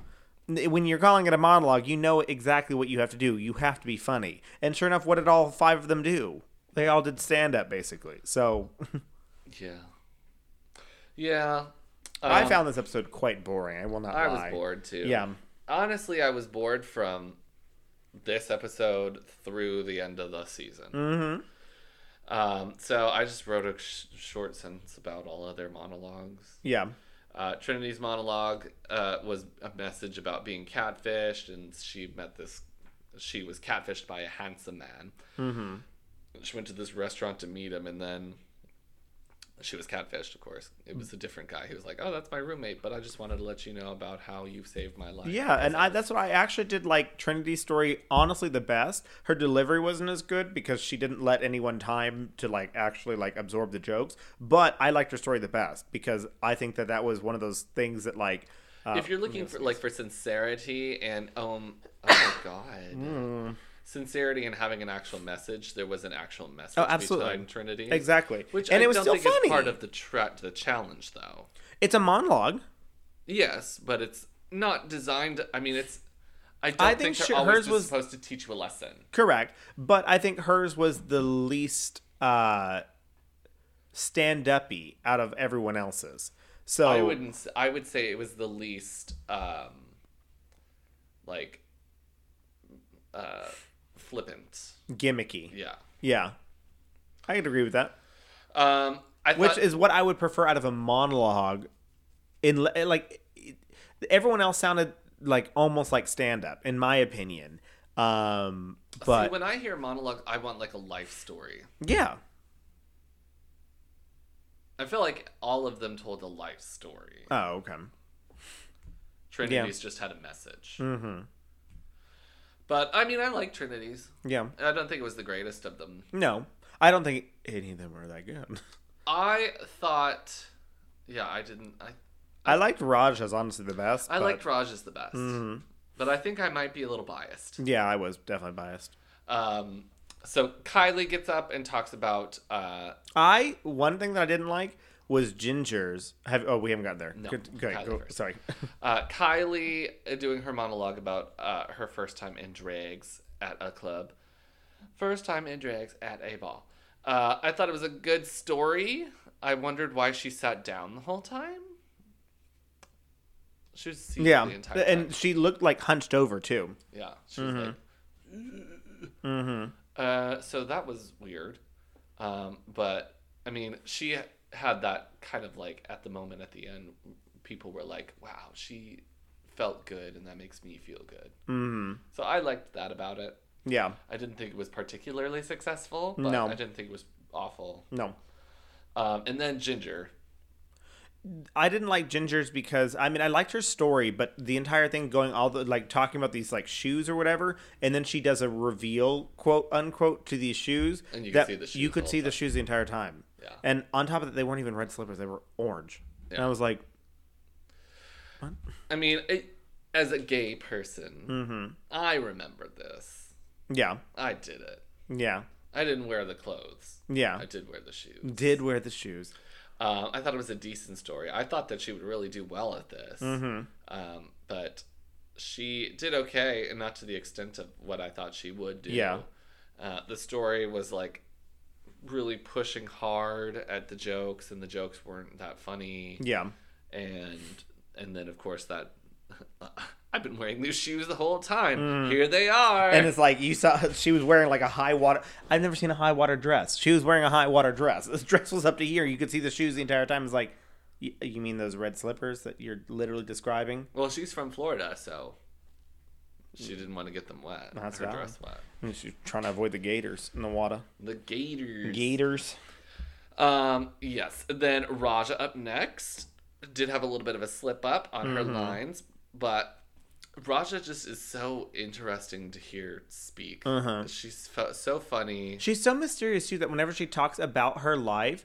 when you're calling it a monologue, you know exactly what you have to do. You have to be funny. And sure enough, what did all five of them do? They all did stand up basically. So Yeah. Yeah. I Um, found this episode quite boring. I will not I lie. was bored too. Yeah. Honestly, I was bored from this episode through the end of the season. Mm-hmm. Um, so I just wrote a sh- short sentence about all of their monologues. Yeah. Uh, Trinity's monologue uh, was a message about being catfished, and she met this. She was catfished by a handsome man. Mm-hmm. She went to this restaurant to meet him, and then she was catfished. Of course, it was a different guy. He was like, "Oh, that's my roommate," but I just wanted to let you know about how you've saved my life. Yeah, and I, that's what I actually did like Trinity's story honestly the best. Her delivery wasn't as good because she didn't let anyone time to like actually like absorb the jokes. But I liked her story the best because I think that that was one of those things that like. Uh, if you're looking for like for sincerity and um, oh my god, Hmm. Sincerity and having an actual message, there was an actual message Oh, absolutely. Trinity. exactly, Which and I it was still think funny. is part of the tra- the challenge, though. it's a monologue. Yes, but it's not designed. I mean, it's. I don't I think, think she- hers was- supposed to teach you a lesson. Correct, but I think hers was the least uh, stand uppy out of everyone else's. So I wouldn't. I would say it was the least, um, like, uh, flippant. gimmicky. Yeah. Yeah, I could agree with that. Um, I which is what I would prefer out of a monologue. In like, everyone else sounded like almost like stand up, in my opinion. Um, but See, when I hear monologue, I want like a life story. yeah, I feel like all of them told a life story. oh okay, Trinity's just had a message. mm-hmm. But I mean, I like Trinity's. yeah. I don't think it was the greatest of them. No, I don't think any of them were that good. I thought, yeah, I didn't. I I liked Raja's honestly the best. I but- liked Raja's the best, Mhm. but I think I might be a little biased. Yeah, I was definitely biased. Um, so Kylie gets up and talks about. Uh, I one thing that I didn't like was Ginger's. Have oh we haven't gotten there. No, Good, Kylie go, sorry. uh, Kylie uh, doing her monologue about uh, her first time in drags at a club. First time in drags at a ball. Uh, I thought it was a good story. I wondered why she sat down the whole time. She was seated yeah, the entire time. and she looked like hunched over too. yeah, she was like. Mm-hmm. Uh, so that was weird. Um, but I mean, she had that kind of like at the moment at the end, people were like, "Wow, she felt good, and that makes me feel good." Mm-hmm. So I liked that about it. Yeah. I didn't think it was particularly successful, but No. I didn't think it was awful. No. Um, and then Ginger. I didn't like Ginger's because I mean I liked her story, but the entire thing going all the like talking about these like shoes or whatever, and then she does a reveal quote unquote to these shoes. And you that see the shoes You could see the shoes the entire time. Yeah. And on top of that, they weren't even red slippers; they were orange. And I was like, what? I mean, it, as a gay person, mm-hmm. I remember this. yeah, I did it. yeah, I didn't wear the clothes. yeah. I did wear the shoes. Did wear the shoes. Um, I thought it was a decent story. I thought that she would really do well at this. Mm-hmm. Um, but she did okay, and not to the extent of what I thought she would do. Yeah. Uh, the story was like really pushing hard at the jokes, and the jokes weren't that funny. Yeah. And and then of course that I've been wearing these shoes the whole time. Here they are. Mm. and it's like you saw she was wearing like a high water. I've never seen a high water dress. She was wearing a high water dress. This dress was up to here. You could see the shoes the entire time. It's like, you, you mean those red slippers that you're literally describing? well, she's from Florida, so she didn't want to get them wet. That's her valid. dress wet. And She's trying to avoid the gators in the water. The Gators. Gators. Um, yes. Then Raja up next did have a little bit of a slip up on Mm-hmm. her lines, but Raja just is so interesting to hear speak. Uh-huh. She's so funny. She's so mysterious too that whenever she talks about her life,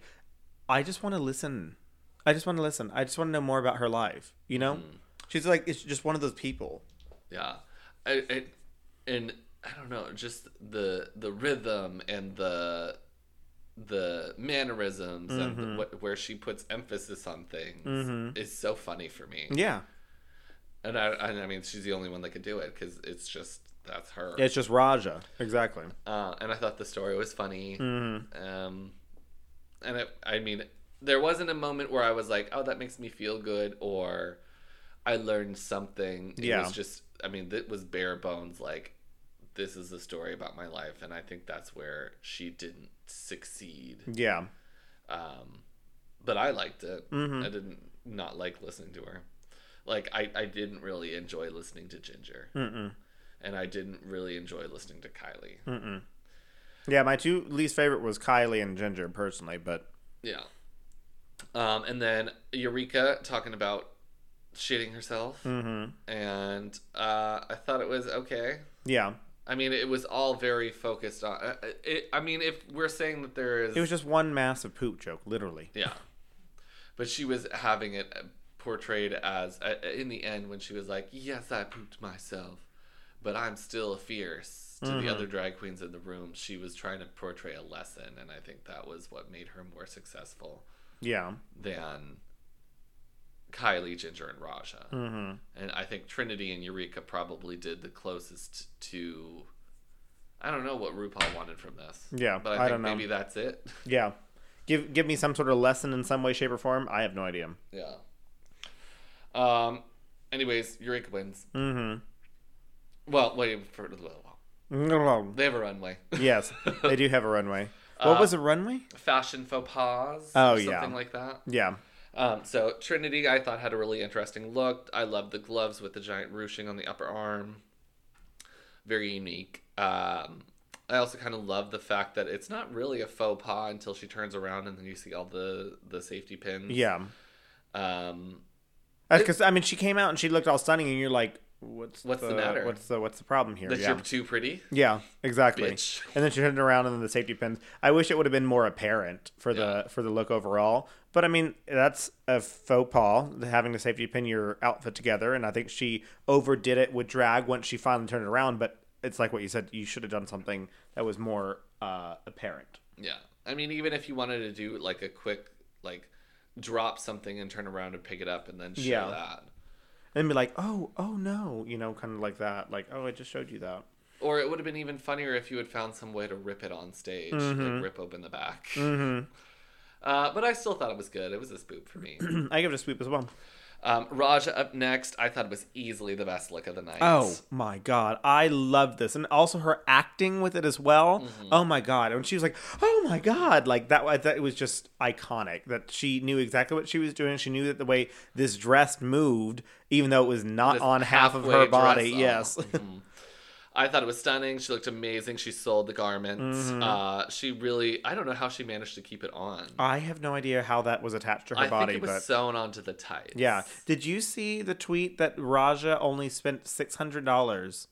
I just want to listen. I just want to listen. I just want to know more about her life. You know, she's like it's just one of those people. Yeah, I, I, and I don't know, just the the rhythm and the the mannerisms and Mm-hmm. the, what, where she puts emphasis on things is so funny for me. Yeah, And I, and I mean, she's the only one that could do it because it's just that's her. it's just Raja. Exactly. Uh, and I thought the story was funny. Mm-hmm. Um, and it, I mean, there wasn't a moment where I was like, "Oh, that makes me feel good," or I learned something. It Yeah. was just, I mean, it was bare bones. Like, this is a story about my life, and I think that's where she didn't succeed. Yeah. Um, but I liked it. Mm-hmm. I didn't not like listening to her. Like, I, I didn't really enjoy listening to Ginger, Mm-mm. and I didn't really enjoy listening to Kylie. Mm-mm. Yeah, my two least favorite was Kylie and Ginger personally, but Yeah. Um, and then Eureka talking about shitting herself, mm-hmm. and uh, I thought it was okay. yeah, I mean, it was all very focused on. Uh, it, I mean, if we're saying that there is, it was just one massive poop joke, literally. yeah, but she was having it portrayed as uh, in the end when she was like, "Yes, I pooped myself, but I'm still fierce." To Mm-hmm. the other drag queens in the room, she was trying to portray a lesson, and I think that was what made her more successful. Yeah. than Kylie, Ginger, and Raja. Mm-hmm. And I think Trinity and Eureka probably did the closest to. I don't know what RuPaul wanted from this. Yeah, but I I think don't know. maybe that's it. Yeah. Give give me some sort of lesson in some way, shape, or form. I have no idea. Yeah. Um. Anyways, Eureka wins. Mm-hmm. Well, wait for they have a runway. yes, they do have a runway. What was a runway? Fashion faux pas. Oh, or yeah. something like that. Yeah. Um, so Trinity, I thought had a really interesting look. I love the gloves with the giant ruching on the upper arm. Very unique. Um, I also kind of love the fact that it's not really a faux pas until she turns around and then you see all the the safety pins. Yeah. Um, Because I mean, she came out and she looked all stunning, and you're like, "What's What's the matter? What's the what's the problem here?" that yeah. you're too pretty. Yeah, exactly. Bitch. And then she turned around and then the safety pins. I wish it would have been more apparent for the for the look overall. But I mean, that's a faux pas having the safety pin your outfit together. And I think she overdid it with drag once she finally turned it around. But it's like what you said. You should have done something that was more uh, apparent. Yeah. I mean, even if you wanted to do like a quick like drop something and turn around and pick it up and then show Yeah. that. And be like, oh, oh no, you know, kind of like that. Like, oh, I just showed you that. Or it would have been even funnier if you had found some way to rip it on stage, like rip open the back. Mm-hmm. Uh, but I still thought it was good. It was a spoop for me. I give it a sweep as well. Um, Raja up next. I thought it was easily the best look of the night. Oh my god, I love this, and also her acting with it as well. Oh my god, and she was like, "Oh my god," like that. I thought it was just iconic that she knew exactly what she was doing. She knew that the way this dress moved, even though it was not This on half of her body. on. Yes, Mhm. I thought it was stunning. She looked amazing. She sold the garments. Mm-hmm. Uh, she really. I don't know how she managed to keep it on. I have no idea how that was attached to her I body, think it was but sewn onto the tights. yeah. Did you see the tweet that Raja only spent six hundred dollars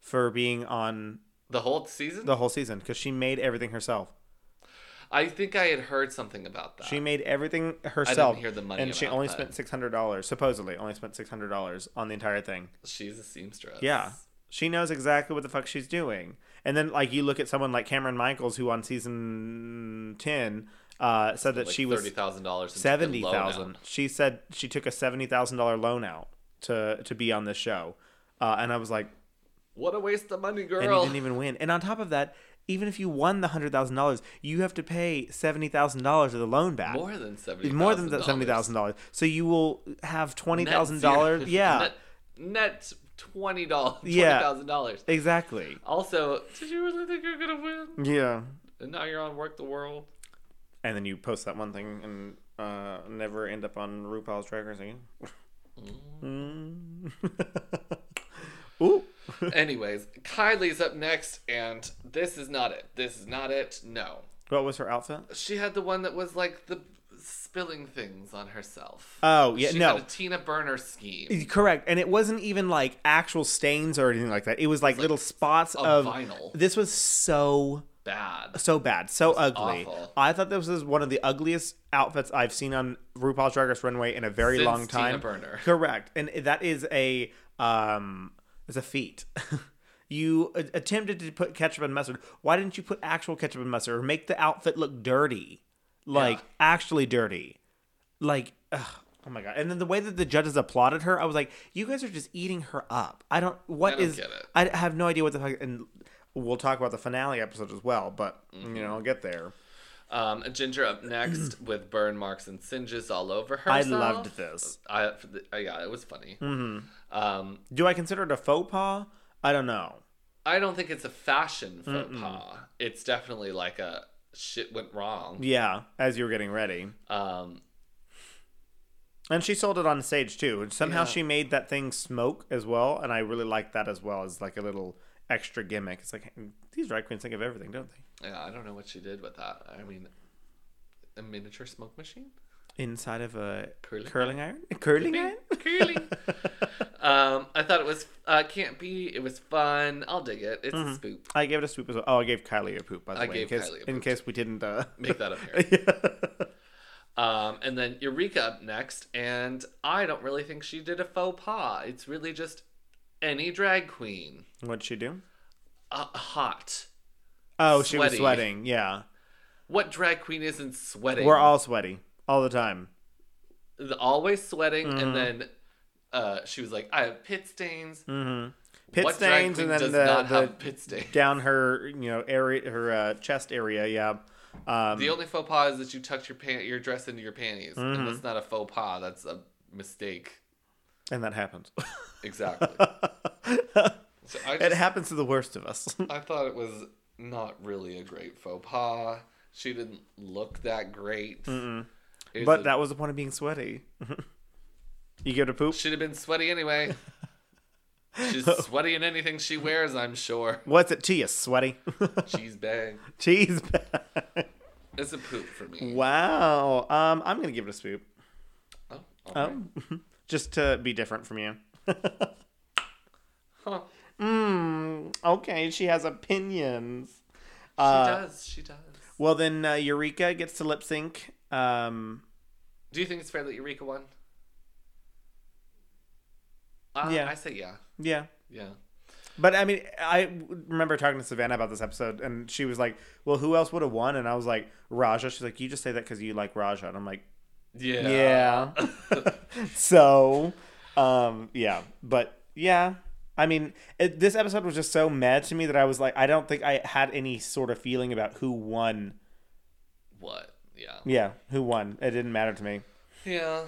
for being on The whole season. the whole season because she made everything herself? I think I had heard something about that. She made everything herself. I didn't hear the money and she only but- spent six hundred dollars. Supposedly, only spent six hundred dollars on the entire thing. She's a seamstress. Yeah, she knows exactly what the fuck she's doing. And then, like, you look at someone like Kameron Michaels, who on season ten uh, said that Like she was thirty thousand dollars. seventy thousand. She said she took a seventy thousand dollar loan out to to be on this show, uh, and I was like, What a waste of money, girl!" and you didn't even win. And on top of that. Even if you won the hundred thousand dollars, you have to pay seventy thousand dollars of the loan back. More than seventy. more than seventy thousand dollars. So you will have twenty thousand dollars. Yeah, Net, net twenty dollars, twenty Yeah. thousand dollars. Exactly. Also, did you really think you're gonna win? Yeah. And now you're on Work the World. And then you post that one thing and uh, never end up on RuPaul's Drag Race again. Mm. Ooh. Anyways, Kylie's up next, and this is not it. This is not it. No, What was her outfit? she had the one that was like the spilling things on herself. Oh, yeah, she no. had a Tina Burner scheme. Correct. And it wasn't even like actual stains or anything like that. It was like, little spots of vinyl. This was so Bad. so bad, so ugly. awful. I thought this was one of the ugliest outfits I've seen on RuPaul's Drag Race runway in a very Since long Tina time. Burner. Correct, and that is a um, is a feat. you attempted to put ketchup and mustard. Why didn't you put actual ketchup and mustard or make the outfit look dirty, like Yeah. actually dirty, like. Ugh. Oh my god! And then the way that the judges applauded her, I was like, "You guys are just eating her up." I don't. What I don't is- get it. I have no idea what the fuck. And we'll talk about the finale episode as well, but Mm-hmm. you know, I'll get there. Um, Ginger up next with burn marks and singes all over her. I loved this. I, uh, yeah, it was funny. Mm-hmm. Um, Do I consider it a faux pas? I don't know. I don't think it's a fashion faux pas. It's definitely like a shit went wrong. Yeah, as you were getting ready, Um, and she sold it on stage too. And somehow Yeah. she made that thing smoke as well, and I really like that as well as like a little extra gimmick. It's like these drag queens think of everything, don't they? yeah, I don't know what she did with that. I mean, a miniature smoke machine. Inside of a Curling curling iron, curling iron. Curling. um, I thought it was uh, can't be. It was fun. I'll dig it. It's a spook. I gave it a swoop as well. Oh, I gave Kylie a poop by the I way, gave in case Kylie a in case we didn't. Uh... Make that apparent. Um, and then Eureka up next, and I don't really think she did a faux pas. It's really just any drag queen, What'd she do? uh, hot. Oh, she was sweating. Yeah, What drag queen isn't sweating? we're all sweaty all the time. always sweating, Mm-hmm. and then uh, she was like, "I have pit stains." Mm-hmm. Pit what stains, and then does the, not the have pit stains? down her, you know, area, her uh, chest area. Yeah. Um, The only faux pas is that you tucked your pant, your dress into your panties, Mm-hmm. and that's not a faux pas. That's a mistake. and that happens. Exactly. so I it happens to the worst of us. I thought it was not really a great faux pas. She didn't look that great. But a- that was the point of being sweaty. you give it a poop. She should have been sweaty anyway. She's sweaty in anything she wears, I'm sure. What's it to you, sweaty? Cheese bag. Cheese bag. It's a poop for me. Wow. Um, I'm gonna give it a swoop. Oh, right. Oh, just to be different from you. Huh. Mm, okay, she has opinions. She Uh, does. She does. Well, then uh, Eureka gets to lip sync. Um, Do you think it's fair that Eureka won? Uh, Yeah. I say yeah. yeah. Yeah. But I mean, I remember talking to Savannah about this episode, and she was like, "Well, who else would have won?" And I was like, "Raja." She's like, "You just say that because you like Raja," and I'm like, Yeah. "Yeah." so, um, yeah, but yeah, I mean, it, this episode was just so mad to me that I was like, I don't think I had any sort of feeling about who won. what? Yeah. Yeah, who won? It didn't matter to me. Yeah.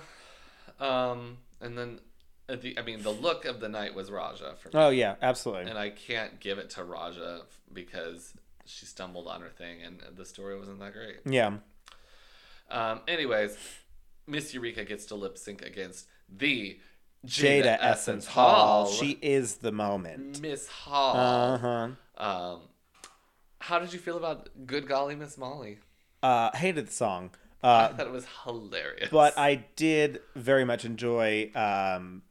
Um, and then, the, I mean, the look of the night was Raja for me. Oh yeah, absolutely. And I can't give it to Raja because she stumbled on her thing and the story wasn't that great. Yeah, Um, anyways, Miss Eureka gets to lip sync against the Jada, Jada Essence Hall. She is the moment. Miss Hall. Uh huh. Um, how did you feel about Good Golly Miss Molly? Uh, hated the song. I Uh, thought it was hilarious. but I did very much enjoy um,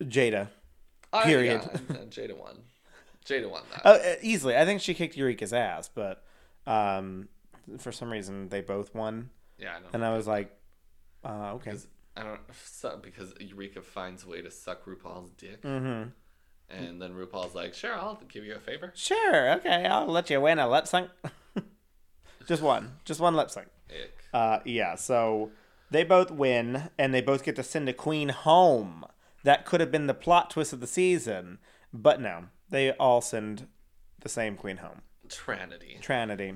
Jada. I- period. yeah, Jada won. Jada won that. Uh, uh, easily, I think she kicked Eureka's ass, but um, for some reason they both won, yeah, I know. and I was like, uh, okay. Because I don't so, because Eureka finds a way to suck RuPaul's dick, Mm-hmm. and then RuPaul's like, "Sure, I'll give you a favor." Sure, okay, I'll let you win a lip sync. just one, just one lip sync. Uh, yeah, so they both win, and they both get to send a queen home. That could have been the plot twist of the season, but no, they all send the same queen home. Trinity. Trinity,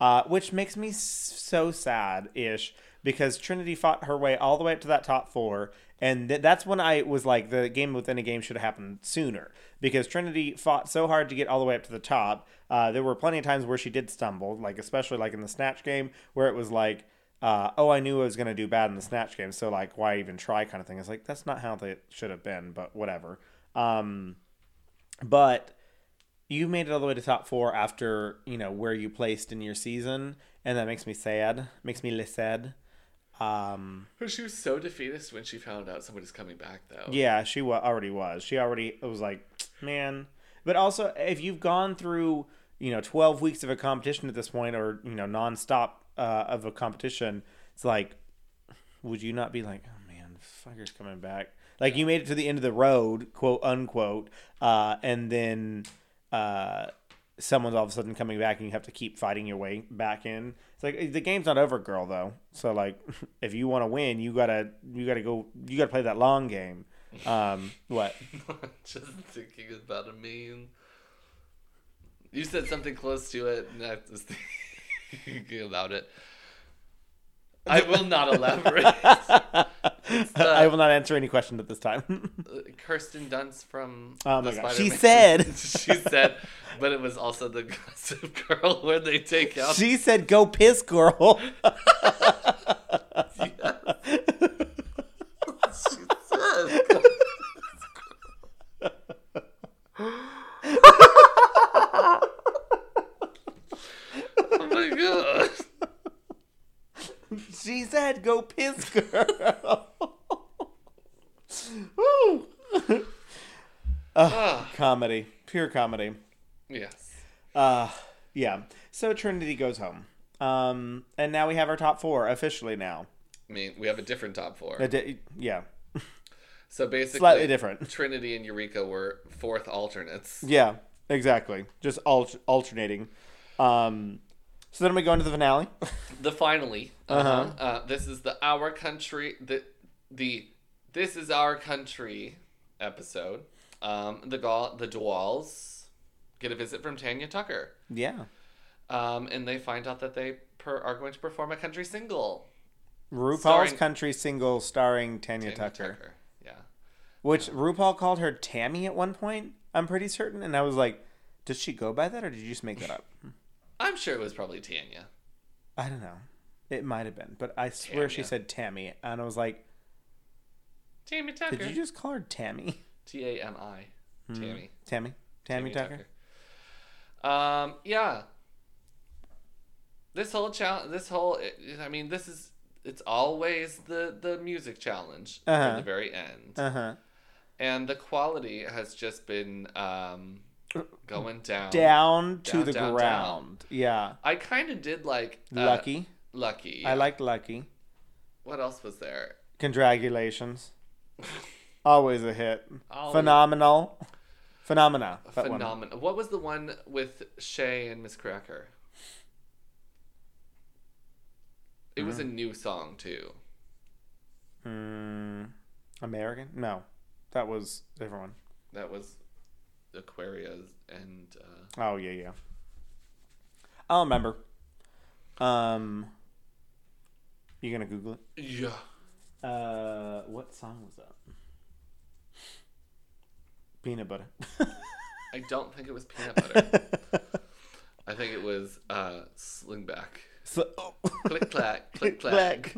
uh, which makes me so sad ish because Trinity fought her way all the way up to that top four And th- that's when I was like, the game within a game should have happened sooner because Trinity fought so hard to get all the way up to the top. Uh, there were plenty of times where she did stumble, like especially like in the snatch game where it was like, uh, oh, I knew I was going to do bad in the snatch game, so like, why even try? Kind of thing. It's like that's not how they should have been, but whatever. Um, but you made it all the way to top four after you know where you placed in your season, and that makes me sad. Makes me less sad. Um, She was so defeatist when she found out somebody's coming back, though. yeah, she wa- already was. She already was like, man. But also, if you've gone through you know twelve weeks of a competition at this point, or you know nonstop uh, of a competition, it's like, would you not be like, oh man, the fucker's coming back? Like you made it to the end of the road, quote unquote, uh, and then uh, someone's all of a sudden coming back, and you have to keep fighting your way back in. It's like the game's not over, girl. Though, so like, if you want to win, you gotta you gotta go, you gotta play that long game. Um, what? Just thinking about a meme. You said something close to it, and I was thinking about it. I will not elaborate. I will not answer any questions at this time. Uh, Kirsten Dunst from Oh my God. She said. she said, but it was also the Gossip Girl where they take out. she said, "Go piss, girl." she said, oh my god. she said, "Go piss, girl." Woo. Ah, comedy, pure comedy. yes. Uh, yeah. So Trinity goes home. Um, and now we have our top four officially now. I mean, we have a different top four. A di- yeah, So basically, slightly different. Trinity and Eureka were fourth alternates. Yeah, exactly. Just al- alternating. Um, so then we go into the finale. The finally, Uh-huh. uh-huh. uh, this is the Our Country, the the This is Our Country episode. Um, the Gaul, the Dwalls get a visit from Tanya Tucker, yeah. um, and they find out that they per, are going to perform a country single. RuPaul's Starring- Country single starring Tanya, Tanya Tucker, yeah. which RuPaul called her Tammy at one point. I'm pretty certain, and I was like, "Does she go by that, or did you just make that up?" I'm sure it was probably Tanya. I don't know. It might have been, but I swear she said Tammy, and I was like, Tammy Tucker. "Did you just call her Tammy?" T A M I. Tammy. Tammy, Tammy, Tucker. Um, yeah. This whole challenge, this whole, I mean, this is, it's always the the music challenge Uh-huh. at the very end, Uh huh. and the quality has just been um, going down. Down to Down, the down, ground. Yeah. I kind of did like uh, Lucky. Lucky. I liked Lucky. What else was there? Congratulations. Always a hit. Always- Phenomenal. Phenomena. Phenomenal. What was the one with Shay and Miz Cracker? It was a new song too. Mm, American? No. That was everyone. That was Aquaria and uh, Oh yeah, yeah. I'll remember. Um You gonna Google it? yeah. Uh what song was that? Peanut butter. I don't think it was peanut butter. I think it was uh, slingback. so, oh. Click clack, click clack.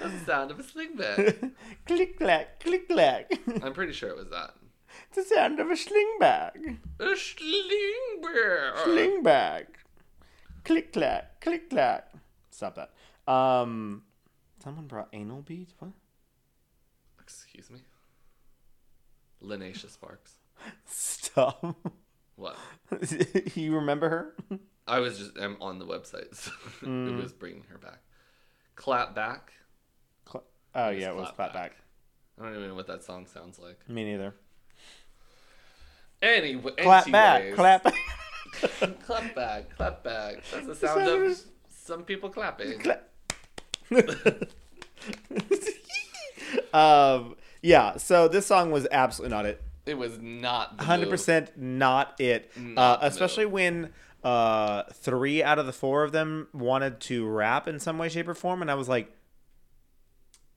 That's the sound of a slingback. click clack, click clack. I'm pretty sure it was that. The sound of a sling bag. A slingback. Sling bag. Click clack, click clack. Stop that. Um, someone brought anal beads. What? Excuse me. Lineysha Sparx. Stop. What? you remember her? I was just I'm on the website, so Mm. it was bringing her back. Clap back. Cla- oh yeah, it was clap clap back. back. I don't even know what that song sounds like. Me neither. Anyway, Clap back, anyways. clap back. clap back, clap back. That's the sound of some people clapping. Clap. um, yeah. So this song was absolutely not it. It was not Hundred percent not it. Not uh, especially when uh, three out of the four of them wanted to rap in some way, shape, or form, and I was like,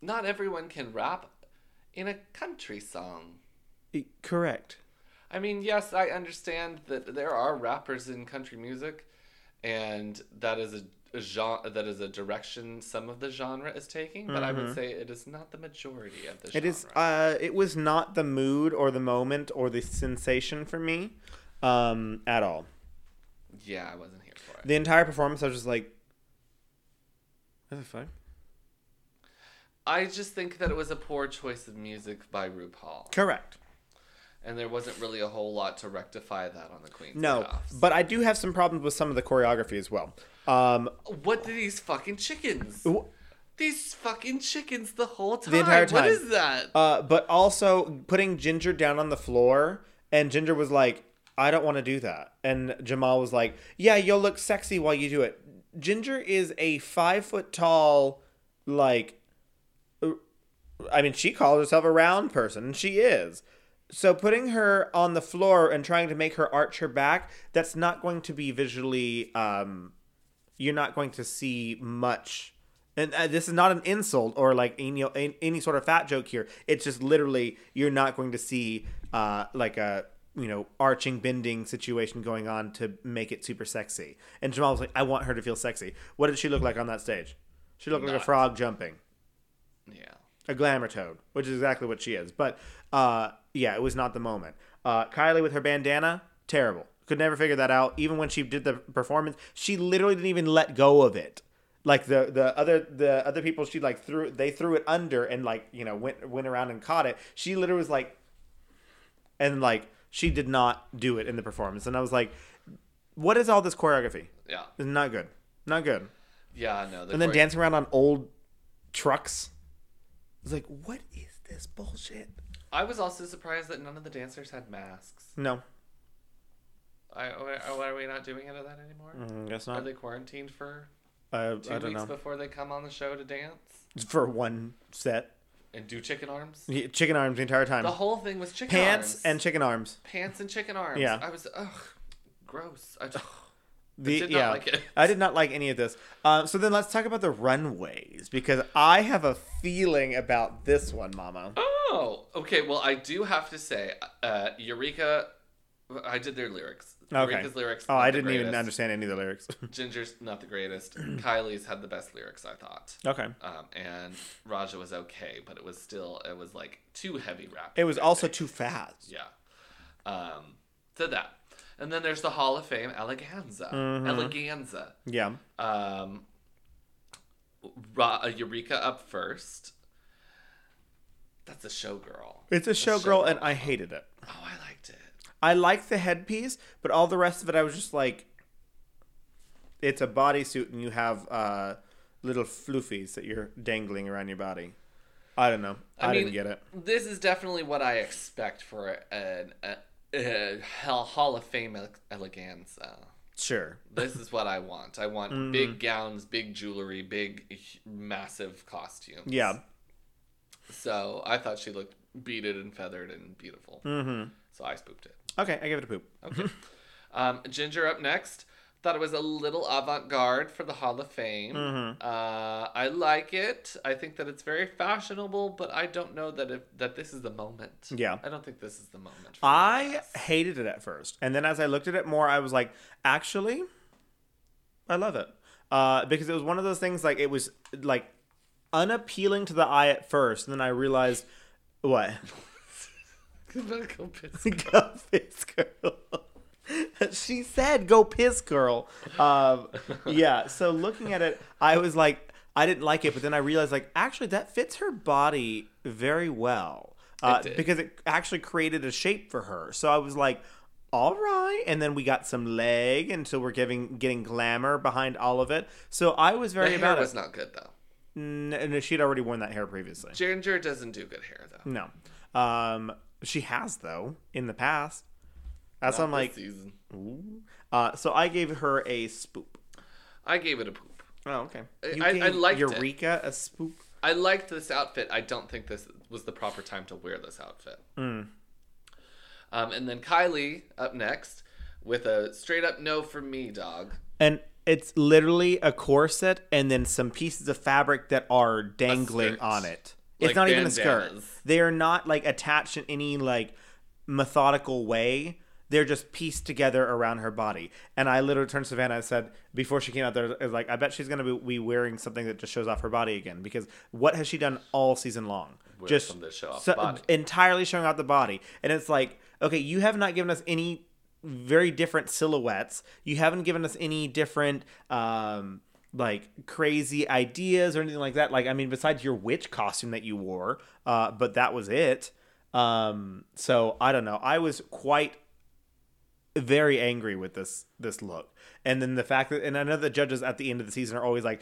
Not everyone can rap. in a country song. Correct. I mean, yes, I understand that there are rappers in country music, and that is a, a genre that is a direction some of the genre is taking. But I would say it is not the majority of the genre. It is. Uh, it was not the mood or the moment or the sensation for me, um, at all. yeah, I wasn't here for it. The entire performance, I was just like, "What the fuck?" I just think that it was a poor choice of music by RuPaul, Correct. And there wasn't really a whole lot to rectify that on the Queen's No, behalf. but I do have some problems with some of the choreography as well. Um, What do these fucking chickens? w- These fucking chickens the whole time. The entire time. is that? uh, but also putting Ginger down on the floor, and Ginger was like, "I don't want to do that," and Jamal was like, "Yeah, you'll look sexy while you do it." Ginger is a five foot tall, like, uh, I mean, she calls herself a round person, and she is. So putting her on the floor and trying to make her arch her back, that's not going to be visually. Um, you're not going to see much. And uh, this is not an insult or like any, any any sort of fat joke here. It's just literally you're not going to see uh, like a you know arching bending situation going on to make it super sexy. And Jamal was like, I want her to feel sexy. What did she look like on that stage? She looked like a frog jumping yeah. a glamour toad, which is exactly what she is. But uh, yeah, it was not the moment. Uh, Kylie with her bandana, terrible. Could never figure that out. Even when she did the performance, she literally didn't even let go of it. Like the the other the other people, she like threw they threw it under and like you know went went around and caught it. She literally was like, and like she did not do it in the performance. And I was like, what is all this choreography? Yeah. It's not good, not good. Yeah, no. The And then chore- dancing around on old trucks. I was like, what is this bullshit? I was also surprised that none of the dancers had masks. No, I, why why are we not doing any of that anymore? mm, guess Are they quarantined for Uh, two I don't weeks know. before they come on the show to dance For one set, and do chicken arms? Yeah, chicken arms the entire time. The whole thing was chicken arms. Pants arms. and chicken arms. pants and chicken arms. Yeah. I was ugh, gross. I just, The, did not yeah, like it. I did not like any of this. Uh, so then let's talk about the runways because I have a feeling about this one, Mama. oh, okay. Well, I do have to say, uh, Eureka. I did their lyrics. Okay. Eureka's lyrics. Oh, I didn't even understand any of the lyrics. Ginger's not the greatest. Kylie's had the best lyrics, I thought. okay. Um, and Raja was okay, but it was still it was like too heavy rap. It was also too fast. yeah. Um, so that, and then there's the Hall of Fame Eleganza. Mm-hmm. Eleganza. Yeah. Um, Ra- uh, Eureka up first. That's a showgirl. It's a showgirl, and I hated it. Oh, I liked it. I like the headpiece, but all the rest of it, I was just like, it's a bodysuit, and you have uh, little floofies that you're dangling around your body. I don't know. I, I didn't get it. This is definitely what I expect for an a, a, Hall of Fame ele- eleganza. Sure. This is what I want. I want Mm-hmm. big gowns, big jewelry, big, massive costumes. Yeah. So I thought she looked beaded and feathered and beautiful. Mm-hmm. So I spooped it. Okay, I give it a poop. Okay. um, Ginger up next. Thought it was a little avant garde for the Hall of Fame. Mm-hmm. Uh, I like it. I think that it's very fashionable, but I don't know that if, that this is the moment. Yeah. I don't think this is the moment. I hated it at first, and then as I looked at it more, I was like, actually, I love it uh, because it was one of those things like it was like unappealing to the eye at first, and then I realized what Go piss. go piss girl. she said go piss girl. Um, yeah. So looking at it, I was like, I didn't like it, but then I realized like actually that fits her body very well uh, It did. because it actually created a shape for her. So I was like. All right, and then we got some leg, and so we're giving getting glamour behind all of it. So I was very The hair about was it. not good though. No, she'd already worn that hair previously. Ginger doesn't do good hair though. No, um, she has though in the past. That's I'm like, season. Ooh. Uh, so I gave her a spoop. I gave it a poop. Oh, okay. I- I liked it. Eureka a spoop. I liked this outfit. I don't think this was the proper time to wear this outfit. Mm. Um, and then Kylie up next with a straight up no for me, dog. And it's literally a corset and then some pieces of fabric that are dangling on it. It's Like not even a skirt. They are not like attached in any like methodical way. They're just pieced together around her body. And I literally turned to Savannah and said, before she came out there, I was like, I bet she's going to be wearing something that just shows off her body again. Because what has she done all season long? Wear just show so- entirely showing off the body. And it's like, okay, you have not given us any very different silhouettes. You haven't given us any different um like crazy ideas or anything like that. Like I mean besides your witch costume that you wore, uh but that was it. Um so I don't know. I was quite very angry with this this look. And then the fact that and I know the judges at the end of the season are always like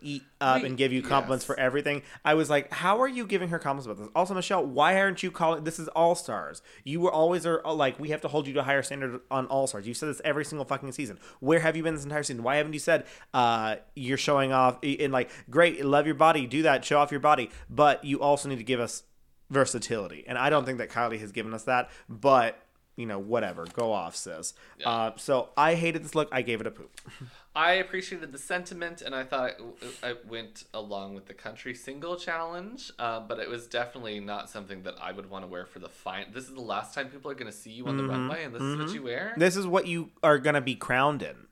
eat up We- and give you compliments yes. for everything. I was like, how are you giving her compliments about this? Also, Michelle, why aren't you calling this is All Stars? You were always are uh, like we have to hold you to a higher standard on All Stars. You said this every single fucking season. Where have you been this entire season? Why haven't you said uh, you're showing off in like great, love your body, do that, show off your body, but you also need to give us versatility. And I don't think that Kylie has given us that, but you know, whatever, go off, sis. Uh, so I hated this look. I gave it a poop. I appreciated the sentiment, and I thought it, it went along with the country single challenge. Uh, but it was definitely not something that I would want to wear for the fine. This is the last time people are going to see you on the runway, and this is what you wear. This is what you are gonna be crowned in.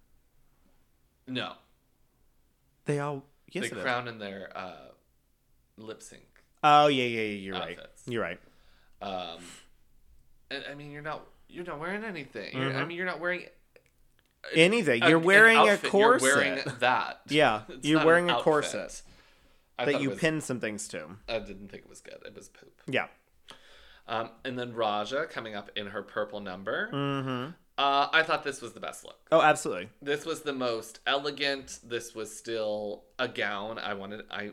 no, They all yes, they crown in their uh, lip sync. Oh yeah, yeah, yeah. You're right. You're right. Um, and, I mean, you're not you're not wearing anything. You're, I Mm-hmm. mean, you're not wearing Anything. a- You're an wearing a corset You're wearing that. Yeah, It's you're wearing a corset I that you was- pin some things to. I didn't think it was good. It was poop. Yeah. Um, and then Raja coming up in her purple number. Mm-hmm. Uh, I thought this was the best look. Oh, absolutely. This was the most elegant. This was still a gown. I wanted. I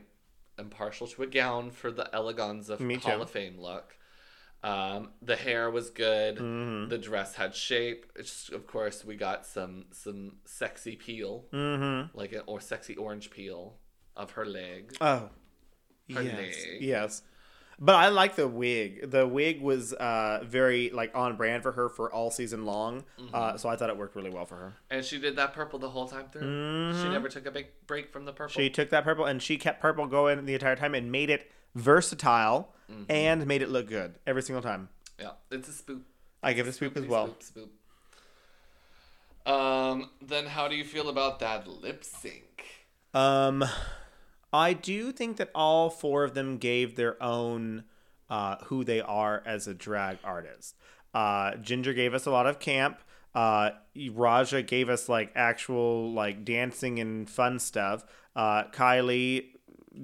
am partial to a gown for the eleganza Hall of Fame look. Um, the hair was good. Mm-hmm. The dress had shape. It's, of course, we got some some sexy peel, Mm-hmm. like a, or sexy orange peel of her leg. Oh. Her yes. leg. Yes. But I like the wig. The wig was uh, very like on brand for her for all season long. Mm-hmm. Uh, so I thought it worked really well for her. And she did that purple the whole time through. She never took a big break from the purple. Mm-hmm. She took that purple and she kept purple going the entire time and made it versatile Mm-hmm. and made it look good every single time. yeah, it's a spoop. I give it a swoop as well. Spoop, spoop. Um, then how do you feel about that lip sync? Um, I do think that all four of them gave their own uh, who they are as a drag artist. Uh, Ginger gave us a lot of camp. Uh, Raja gave us like actual like dancing and fun stuff. Uh, Kylie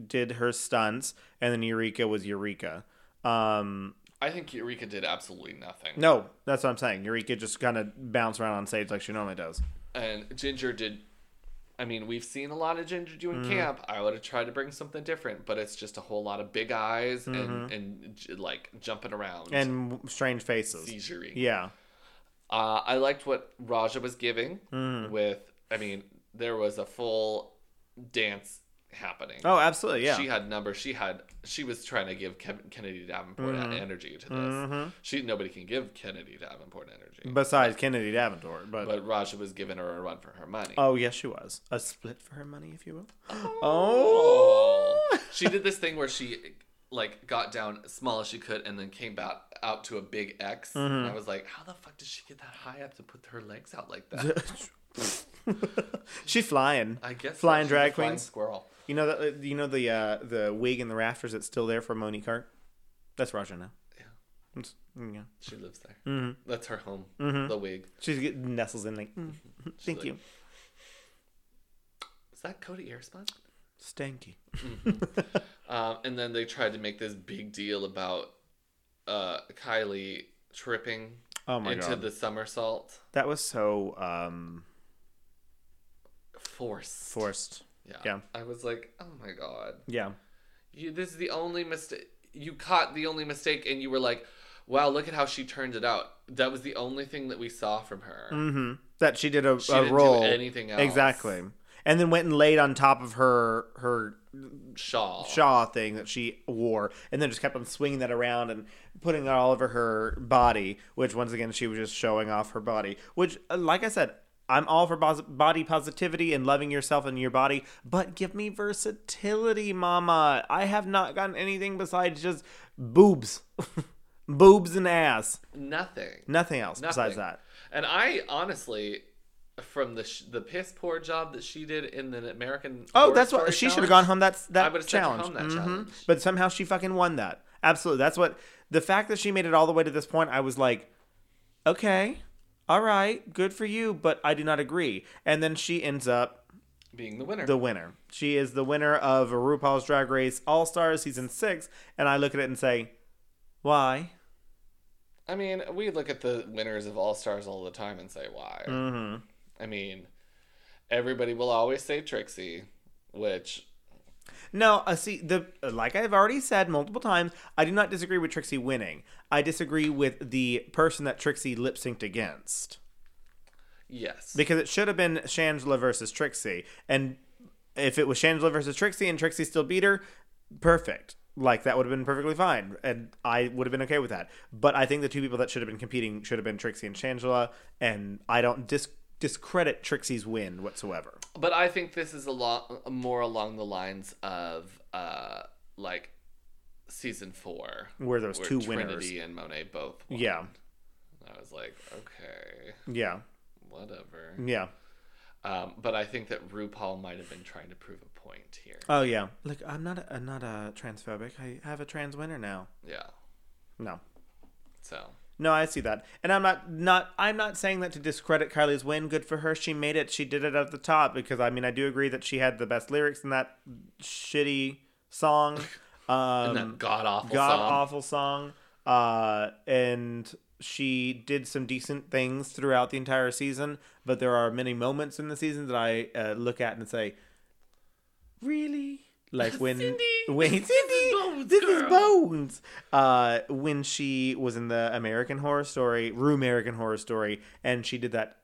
did her stunts, and then Eureka was Eureka. Um, I think Eureka did absolutely nothing. no, that's what I'm saying. Eureka just kind of bounced around on stage like she normally does. And Ginger did. I mean, we've seen a lot of Ginger doing Mm-hmm. camp. I would have tried to bring something different, but it's just a whole lot of big eyes Mm-hmm. and and like jumping around And strange faces. seizuring. Yeah. Uh, I liked what Raja was giving Mm-hmm. with. I mean, there was a full dance happening. Oh, absolutely. Yeah. She had numbers. She had. She was trying to give Kev- Kennedy Davenport Mm-hmm. energy to this. She nobody can give Kennedy Davenport energy, Besides Kennedy Davenport, but, but Raja was giving her a run for her money. oh yes, she was a split for her money, if you will. Oh. Oh, she did this thing where she like got down as small as she could and then came back out to a big X. Mm-hmm. And I was like, how the fuck did she get that high up to put her legs out like that? she's flying. I guess Flying a drag queen. squirrel. You know the you know the uh, the wig in the rafters that's still there for Monique Heart. That's Raja now. Yeah, yeah. she lives there. Mhm. That's her home. Mhm. The wig. She's getting nestles in like. mm, thank like- you. Is that Cody Airspun? Stanky. Um, and then they tried to make this big deal about uh, Kylie tripping Oh my into god. the somersault. That was so um Forced. forced. Yeah. Yeah. I was like, oh my god. Yeah. You, this is the only mistake. You caught the only mistake, and you were like, "Wow, look at how she turned it out." That was the only thing that we saw from her. Mm-hmm. That she did a, She a didn't roll. do anything else. Exactly. And then went and laid on top of her her Shawl. shaw thing that she wore, and then just kept on swinging that around and putting it all over her body. Which once again, she was just showing off her body. Which, uh, like I said, I'm all for body positivity and loving yourself and your body, but give me versatility, mama. I have not gotten anything besides just boobs, boobs and ass. Nothing. Nothing else besides that. And I honestly, from the sh- the piss poor job that she did in the American. Oh, that's what she should have gone home. That's I that sent challenge. home that Mhm. challenge. But somehow she fucking won that. Absolutely. That's what the fact that she made it all the way to this point. I was like, okay, all right, good for you, but I do not agree. And then she ends up being the winner. the winner. She is the winner of RuPaul's Drag Race All Stars season six. And I look at it and say, why? I mean, we look at the winners of All Stars all the time and say why. Mm-hmm. I mean, everybody will always say Trixie, which No, uh, see the like I've already said multiple times, I do not disagree with Trixie winning. I disagree with the person that Trixie lip synced against yes, because it should have been Shangela versus Trixie, and if it was Shangela versus Trixie and Trixie still beat her, perfect. Like that would have been perfectly fine, and I would have been okay with that. But I think the two people that should have been competing should have been Trixie and Shangela, and I don't dis- discredit Trixie's win whatsoever. but I think this is a lot more along the lines of uh like season four, Where there was two Trinity winners. and Monet both. Won. Yeah, I was like, okay, yeah, whatever. yeah. Um, but I think that RuPaul might have been trying to prove a point here. Oh yeah. Look, I'm not a, I'm not a transphobic. I have a trans winner now. Yeah. No. So No, I see that. And I'm not not I'm not saying that to discredit Kylie's win. Good for her. She made it. She did it at the top because I mean I do agree that she had the best lyrics in that shitty song. Um and that god awful god song. awful song. Uh and she did some decent things throughout the entire season, but there are many moments in the season that I uh, look at and say, "Really?" Like when Cindy, when this is Cindy, Bones, this is. Bones. Uh, when she was in the American Horror Story, Rue American Horror Story, and she did that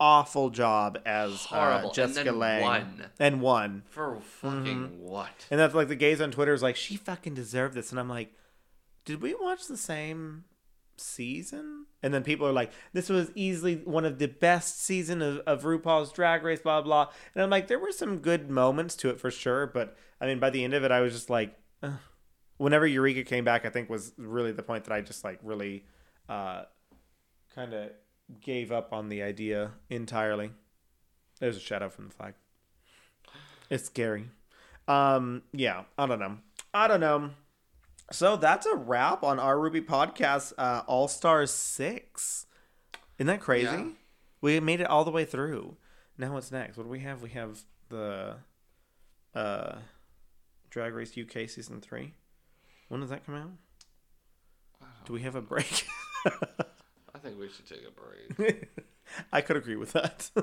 awful job as Horrible. uh, Jessica and Lange won. and won. For fucking what? And that's like the gays on Twitter is like, she fucking deserved this. And I'm like, did we watch the same season? And then people are like, this was easily one of the best season of, of RuPaul's Drag Race, blah, blah. And I'm like, there were some good moments to it for sure. But I mean, by the end of it, I was just like, Ugh. whenever Eureka came back, I think was really the point that I just like really uh, kind of gave up on the idea entirely. There's a shadow from the flag. It's scary. Um, yeah, I don't know. I don't know. So that's a wrap on our Ruby podcast, uh, All Stars Six. Isn't that crazy? Yeah. We made it all the way through. Now what's next? What do we have? We have the uh, Drag Race UK season three. When does that come out? Do we have a break? I think we should take a break. I could agree with that.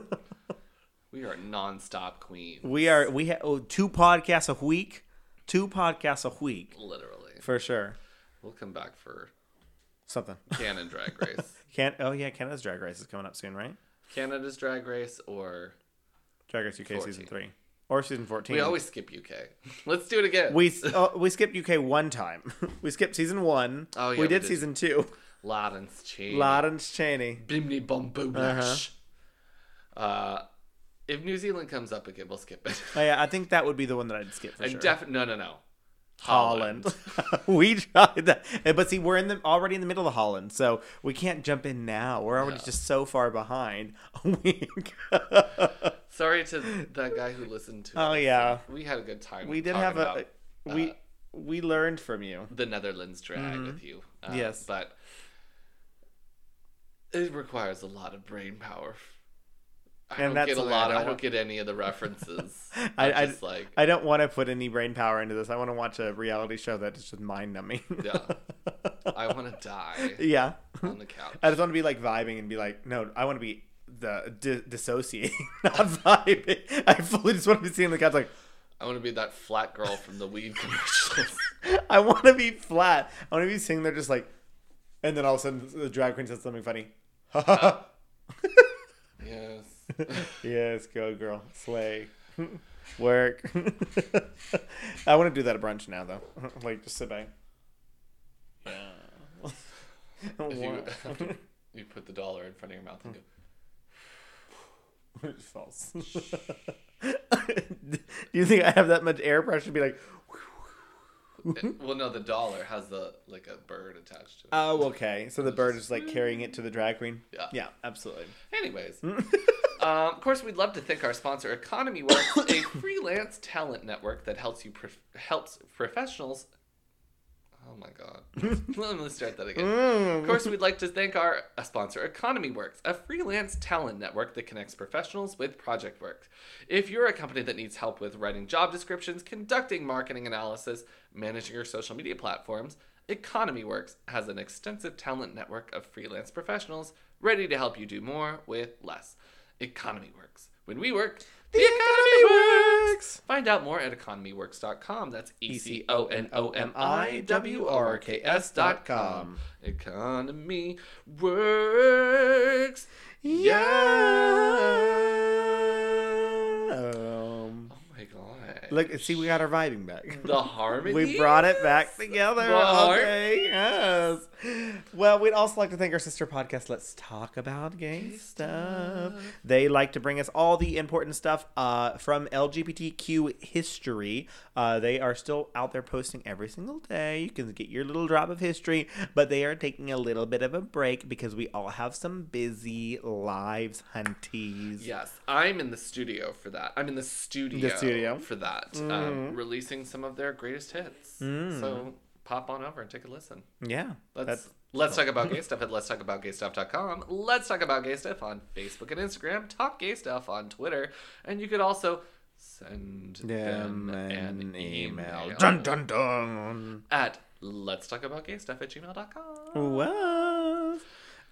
We are non-stop queens. we are we have oh, two podcasts a week, two podcasts a week literally. For sure. We'll come back for Something. Canon Drag Race, Can oh yeah, Canada's Drag Race is coming up soon, right? Canada's Drag Race, or Drag Race UK 14. season three or season fourteen. we always skip UK. Let's do it again. we oh, we skipped UK one time. we skipped season one. Oh, yeah, we we did did. season two. Lawrence Chaney. Lawrence Chaney. Bimini bum Uh-huh. Uh, if New Zealand comes up again, we'll skip it. Oh yeah, I think that would be the one that I'd skip for and sure. def- no, no, no. Holland. we tried that, but see, we're in the already in the middle of Holland, so we can't jump in now. We're already just so far behind. Sorry to that guy who listened to Oh, us. yeah. We had a good time. we did have a about, we uh, we learned from you. the Netherlands drag with you. Uh, Mm-hmm. Yes. But it requires a lot of brain power. I And don't that's get a something I lot. don't I don't, get any of the references. I- I, just like I don't want to put any brain power into this. I want to watch a reality show that is just mind numbing. yeah. I want to die yeah. on the couch. I just want to be like vibing and be like, no, I want to be the di- dissociating, not vibing. I fully just want to be sitting on the couch like, I want to be that flat girl from the weed commercials. I want to be flat. I want to be sitting there just like, and then all of a sudden the drag queen says something funny. yes. yes, go girl, slay, work. I want to do that at brunch now though. like just sit back. If you, you put the dollar in front of your mouth and go. It's False. Do you think I have that much air pressure to be like? well, no, the dollar has the like a bird attached to it. Oh, okay. So the bird is like carrying it to the drag queen. Yeah. Yeah, absolutely. Anyways, um, of course, we'd love to thank our sponsor, Economy Works, a freelance talent network that helps you prof- helps professionals. Oh my god! Let me start that again. Of course, we'd like to thank our sponsor, Economy Works, a freelance talent network that connects professionals with project work. If you're a company that needs help with writing job descriptions, conducting marketing analysis, managing your social media platforms, Economy Works has an extensive talent network of freelance professionals ready to help you do more with less. Economy Works. When we work, the, economy works. Find out more at economyworks.com. That's E C O N O M I W R K S.com. Economy works. Um, Oh my god. look, see, we got our vibing back. the harmony. We brought it back together. The. Okay, yes. Well, we'd also like to thank our sister podcast, Let's Talk About Gay Stuff. They like to bring us all the important stuff uh, from LGBTQ history. Uh, they are still out there posting every single day. You can get your little drop of history, but they are taking a little bit of a break because we all have some busy lives, hunties. Yes, I'm in the studio for that. I'm in the studio, The studio. for that, um, releasing some of their greatest hits. So pop on over and take a listen. Yeah. Let's let's talk about gay stuff at let's talk about gay stuff.com. Let's talk about gay stuff on Facebook and Instagram. Talk gay stuff on Twitter, and you could also send them, an email, Dun dun dun. at let's talk about gay stuff at gmail.com. What?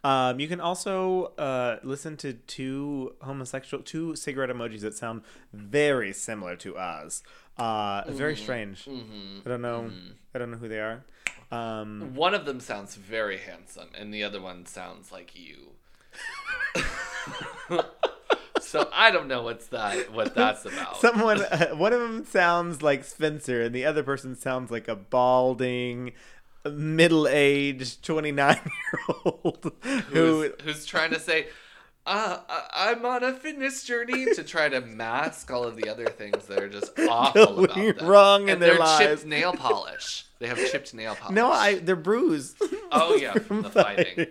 Um, you can also uh, listen to two homosexual, two cigarette emojis that sound very similar to us. Uh, very strange. I don't know. I don't know who they are. Um, One of them sounds very handsome, and the other one sounds like you. so I don't know what's that what that's about. someone, uh, one of them sounds like Spencer, and the other person sounds like a balding, middle-aged twenty-nine-year-old who. who's, who's trying to say, uh, I- I'm on a fitness journey to try to mask all of the other things that are just awful about them. wrong in and their they're lives. chipped nail polish. They have chipped nail polish. No, I they're bruised. Oh, yeah, from the fighting.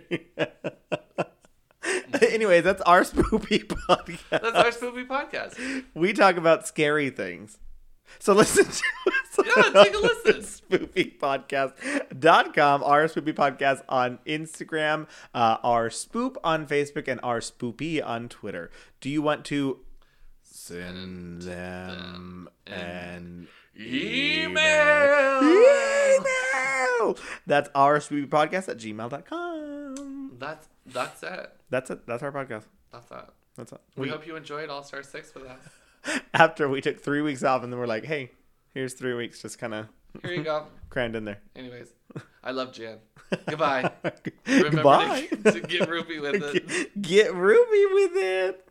Anyways, that's our spoopy podcast. That's our spoopy podcast. we talk about scary things. So listen to us Yeah, take a listen. spoopypodcast.com, our spoopy podcast on Instagram, uh, our spoop on Facebook, and our spoopy on Twitter. Do you want to send them an Email. email? That's our spoopy podcast at gmail.com. That's that's it. That's it. That's our podcast. That's it. That's it. We We, hope you enjoyed All Star Six with us. after we took three weeks off, and then we're like, hey, here's three weeks, just kind of Here you go. crammed in there. Anyways, I love Jan. Goodbye. Remember Goodbye. To, to get rupee with it. Get, get Ruby with it.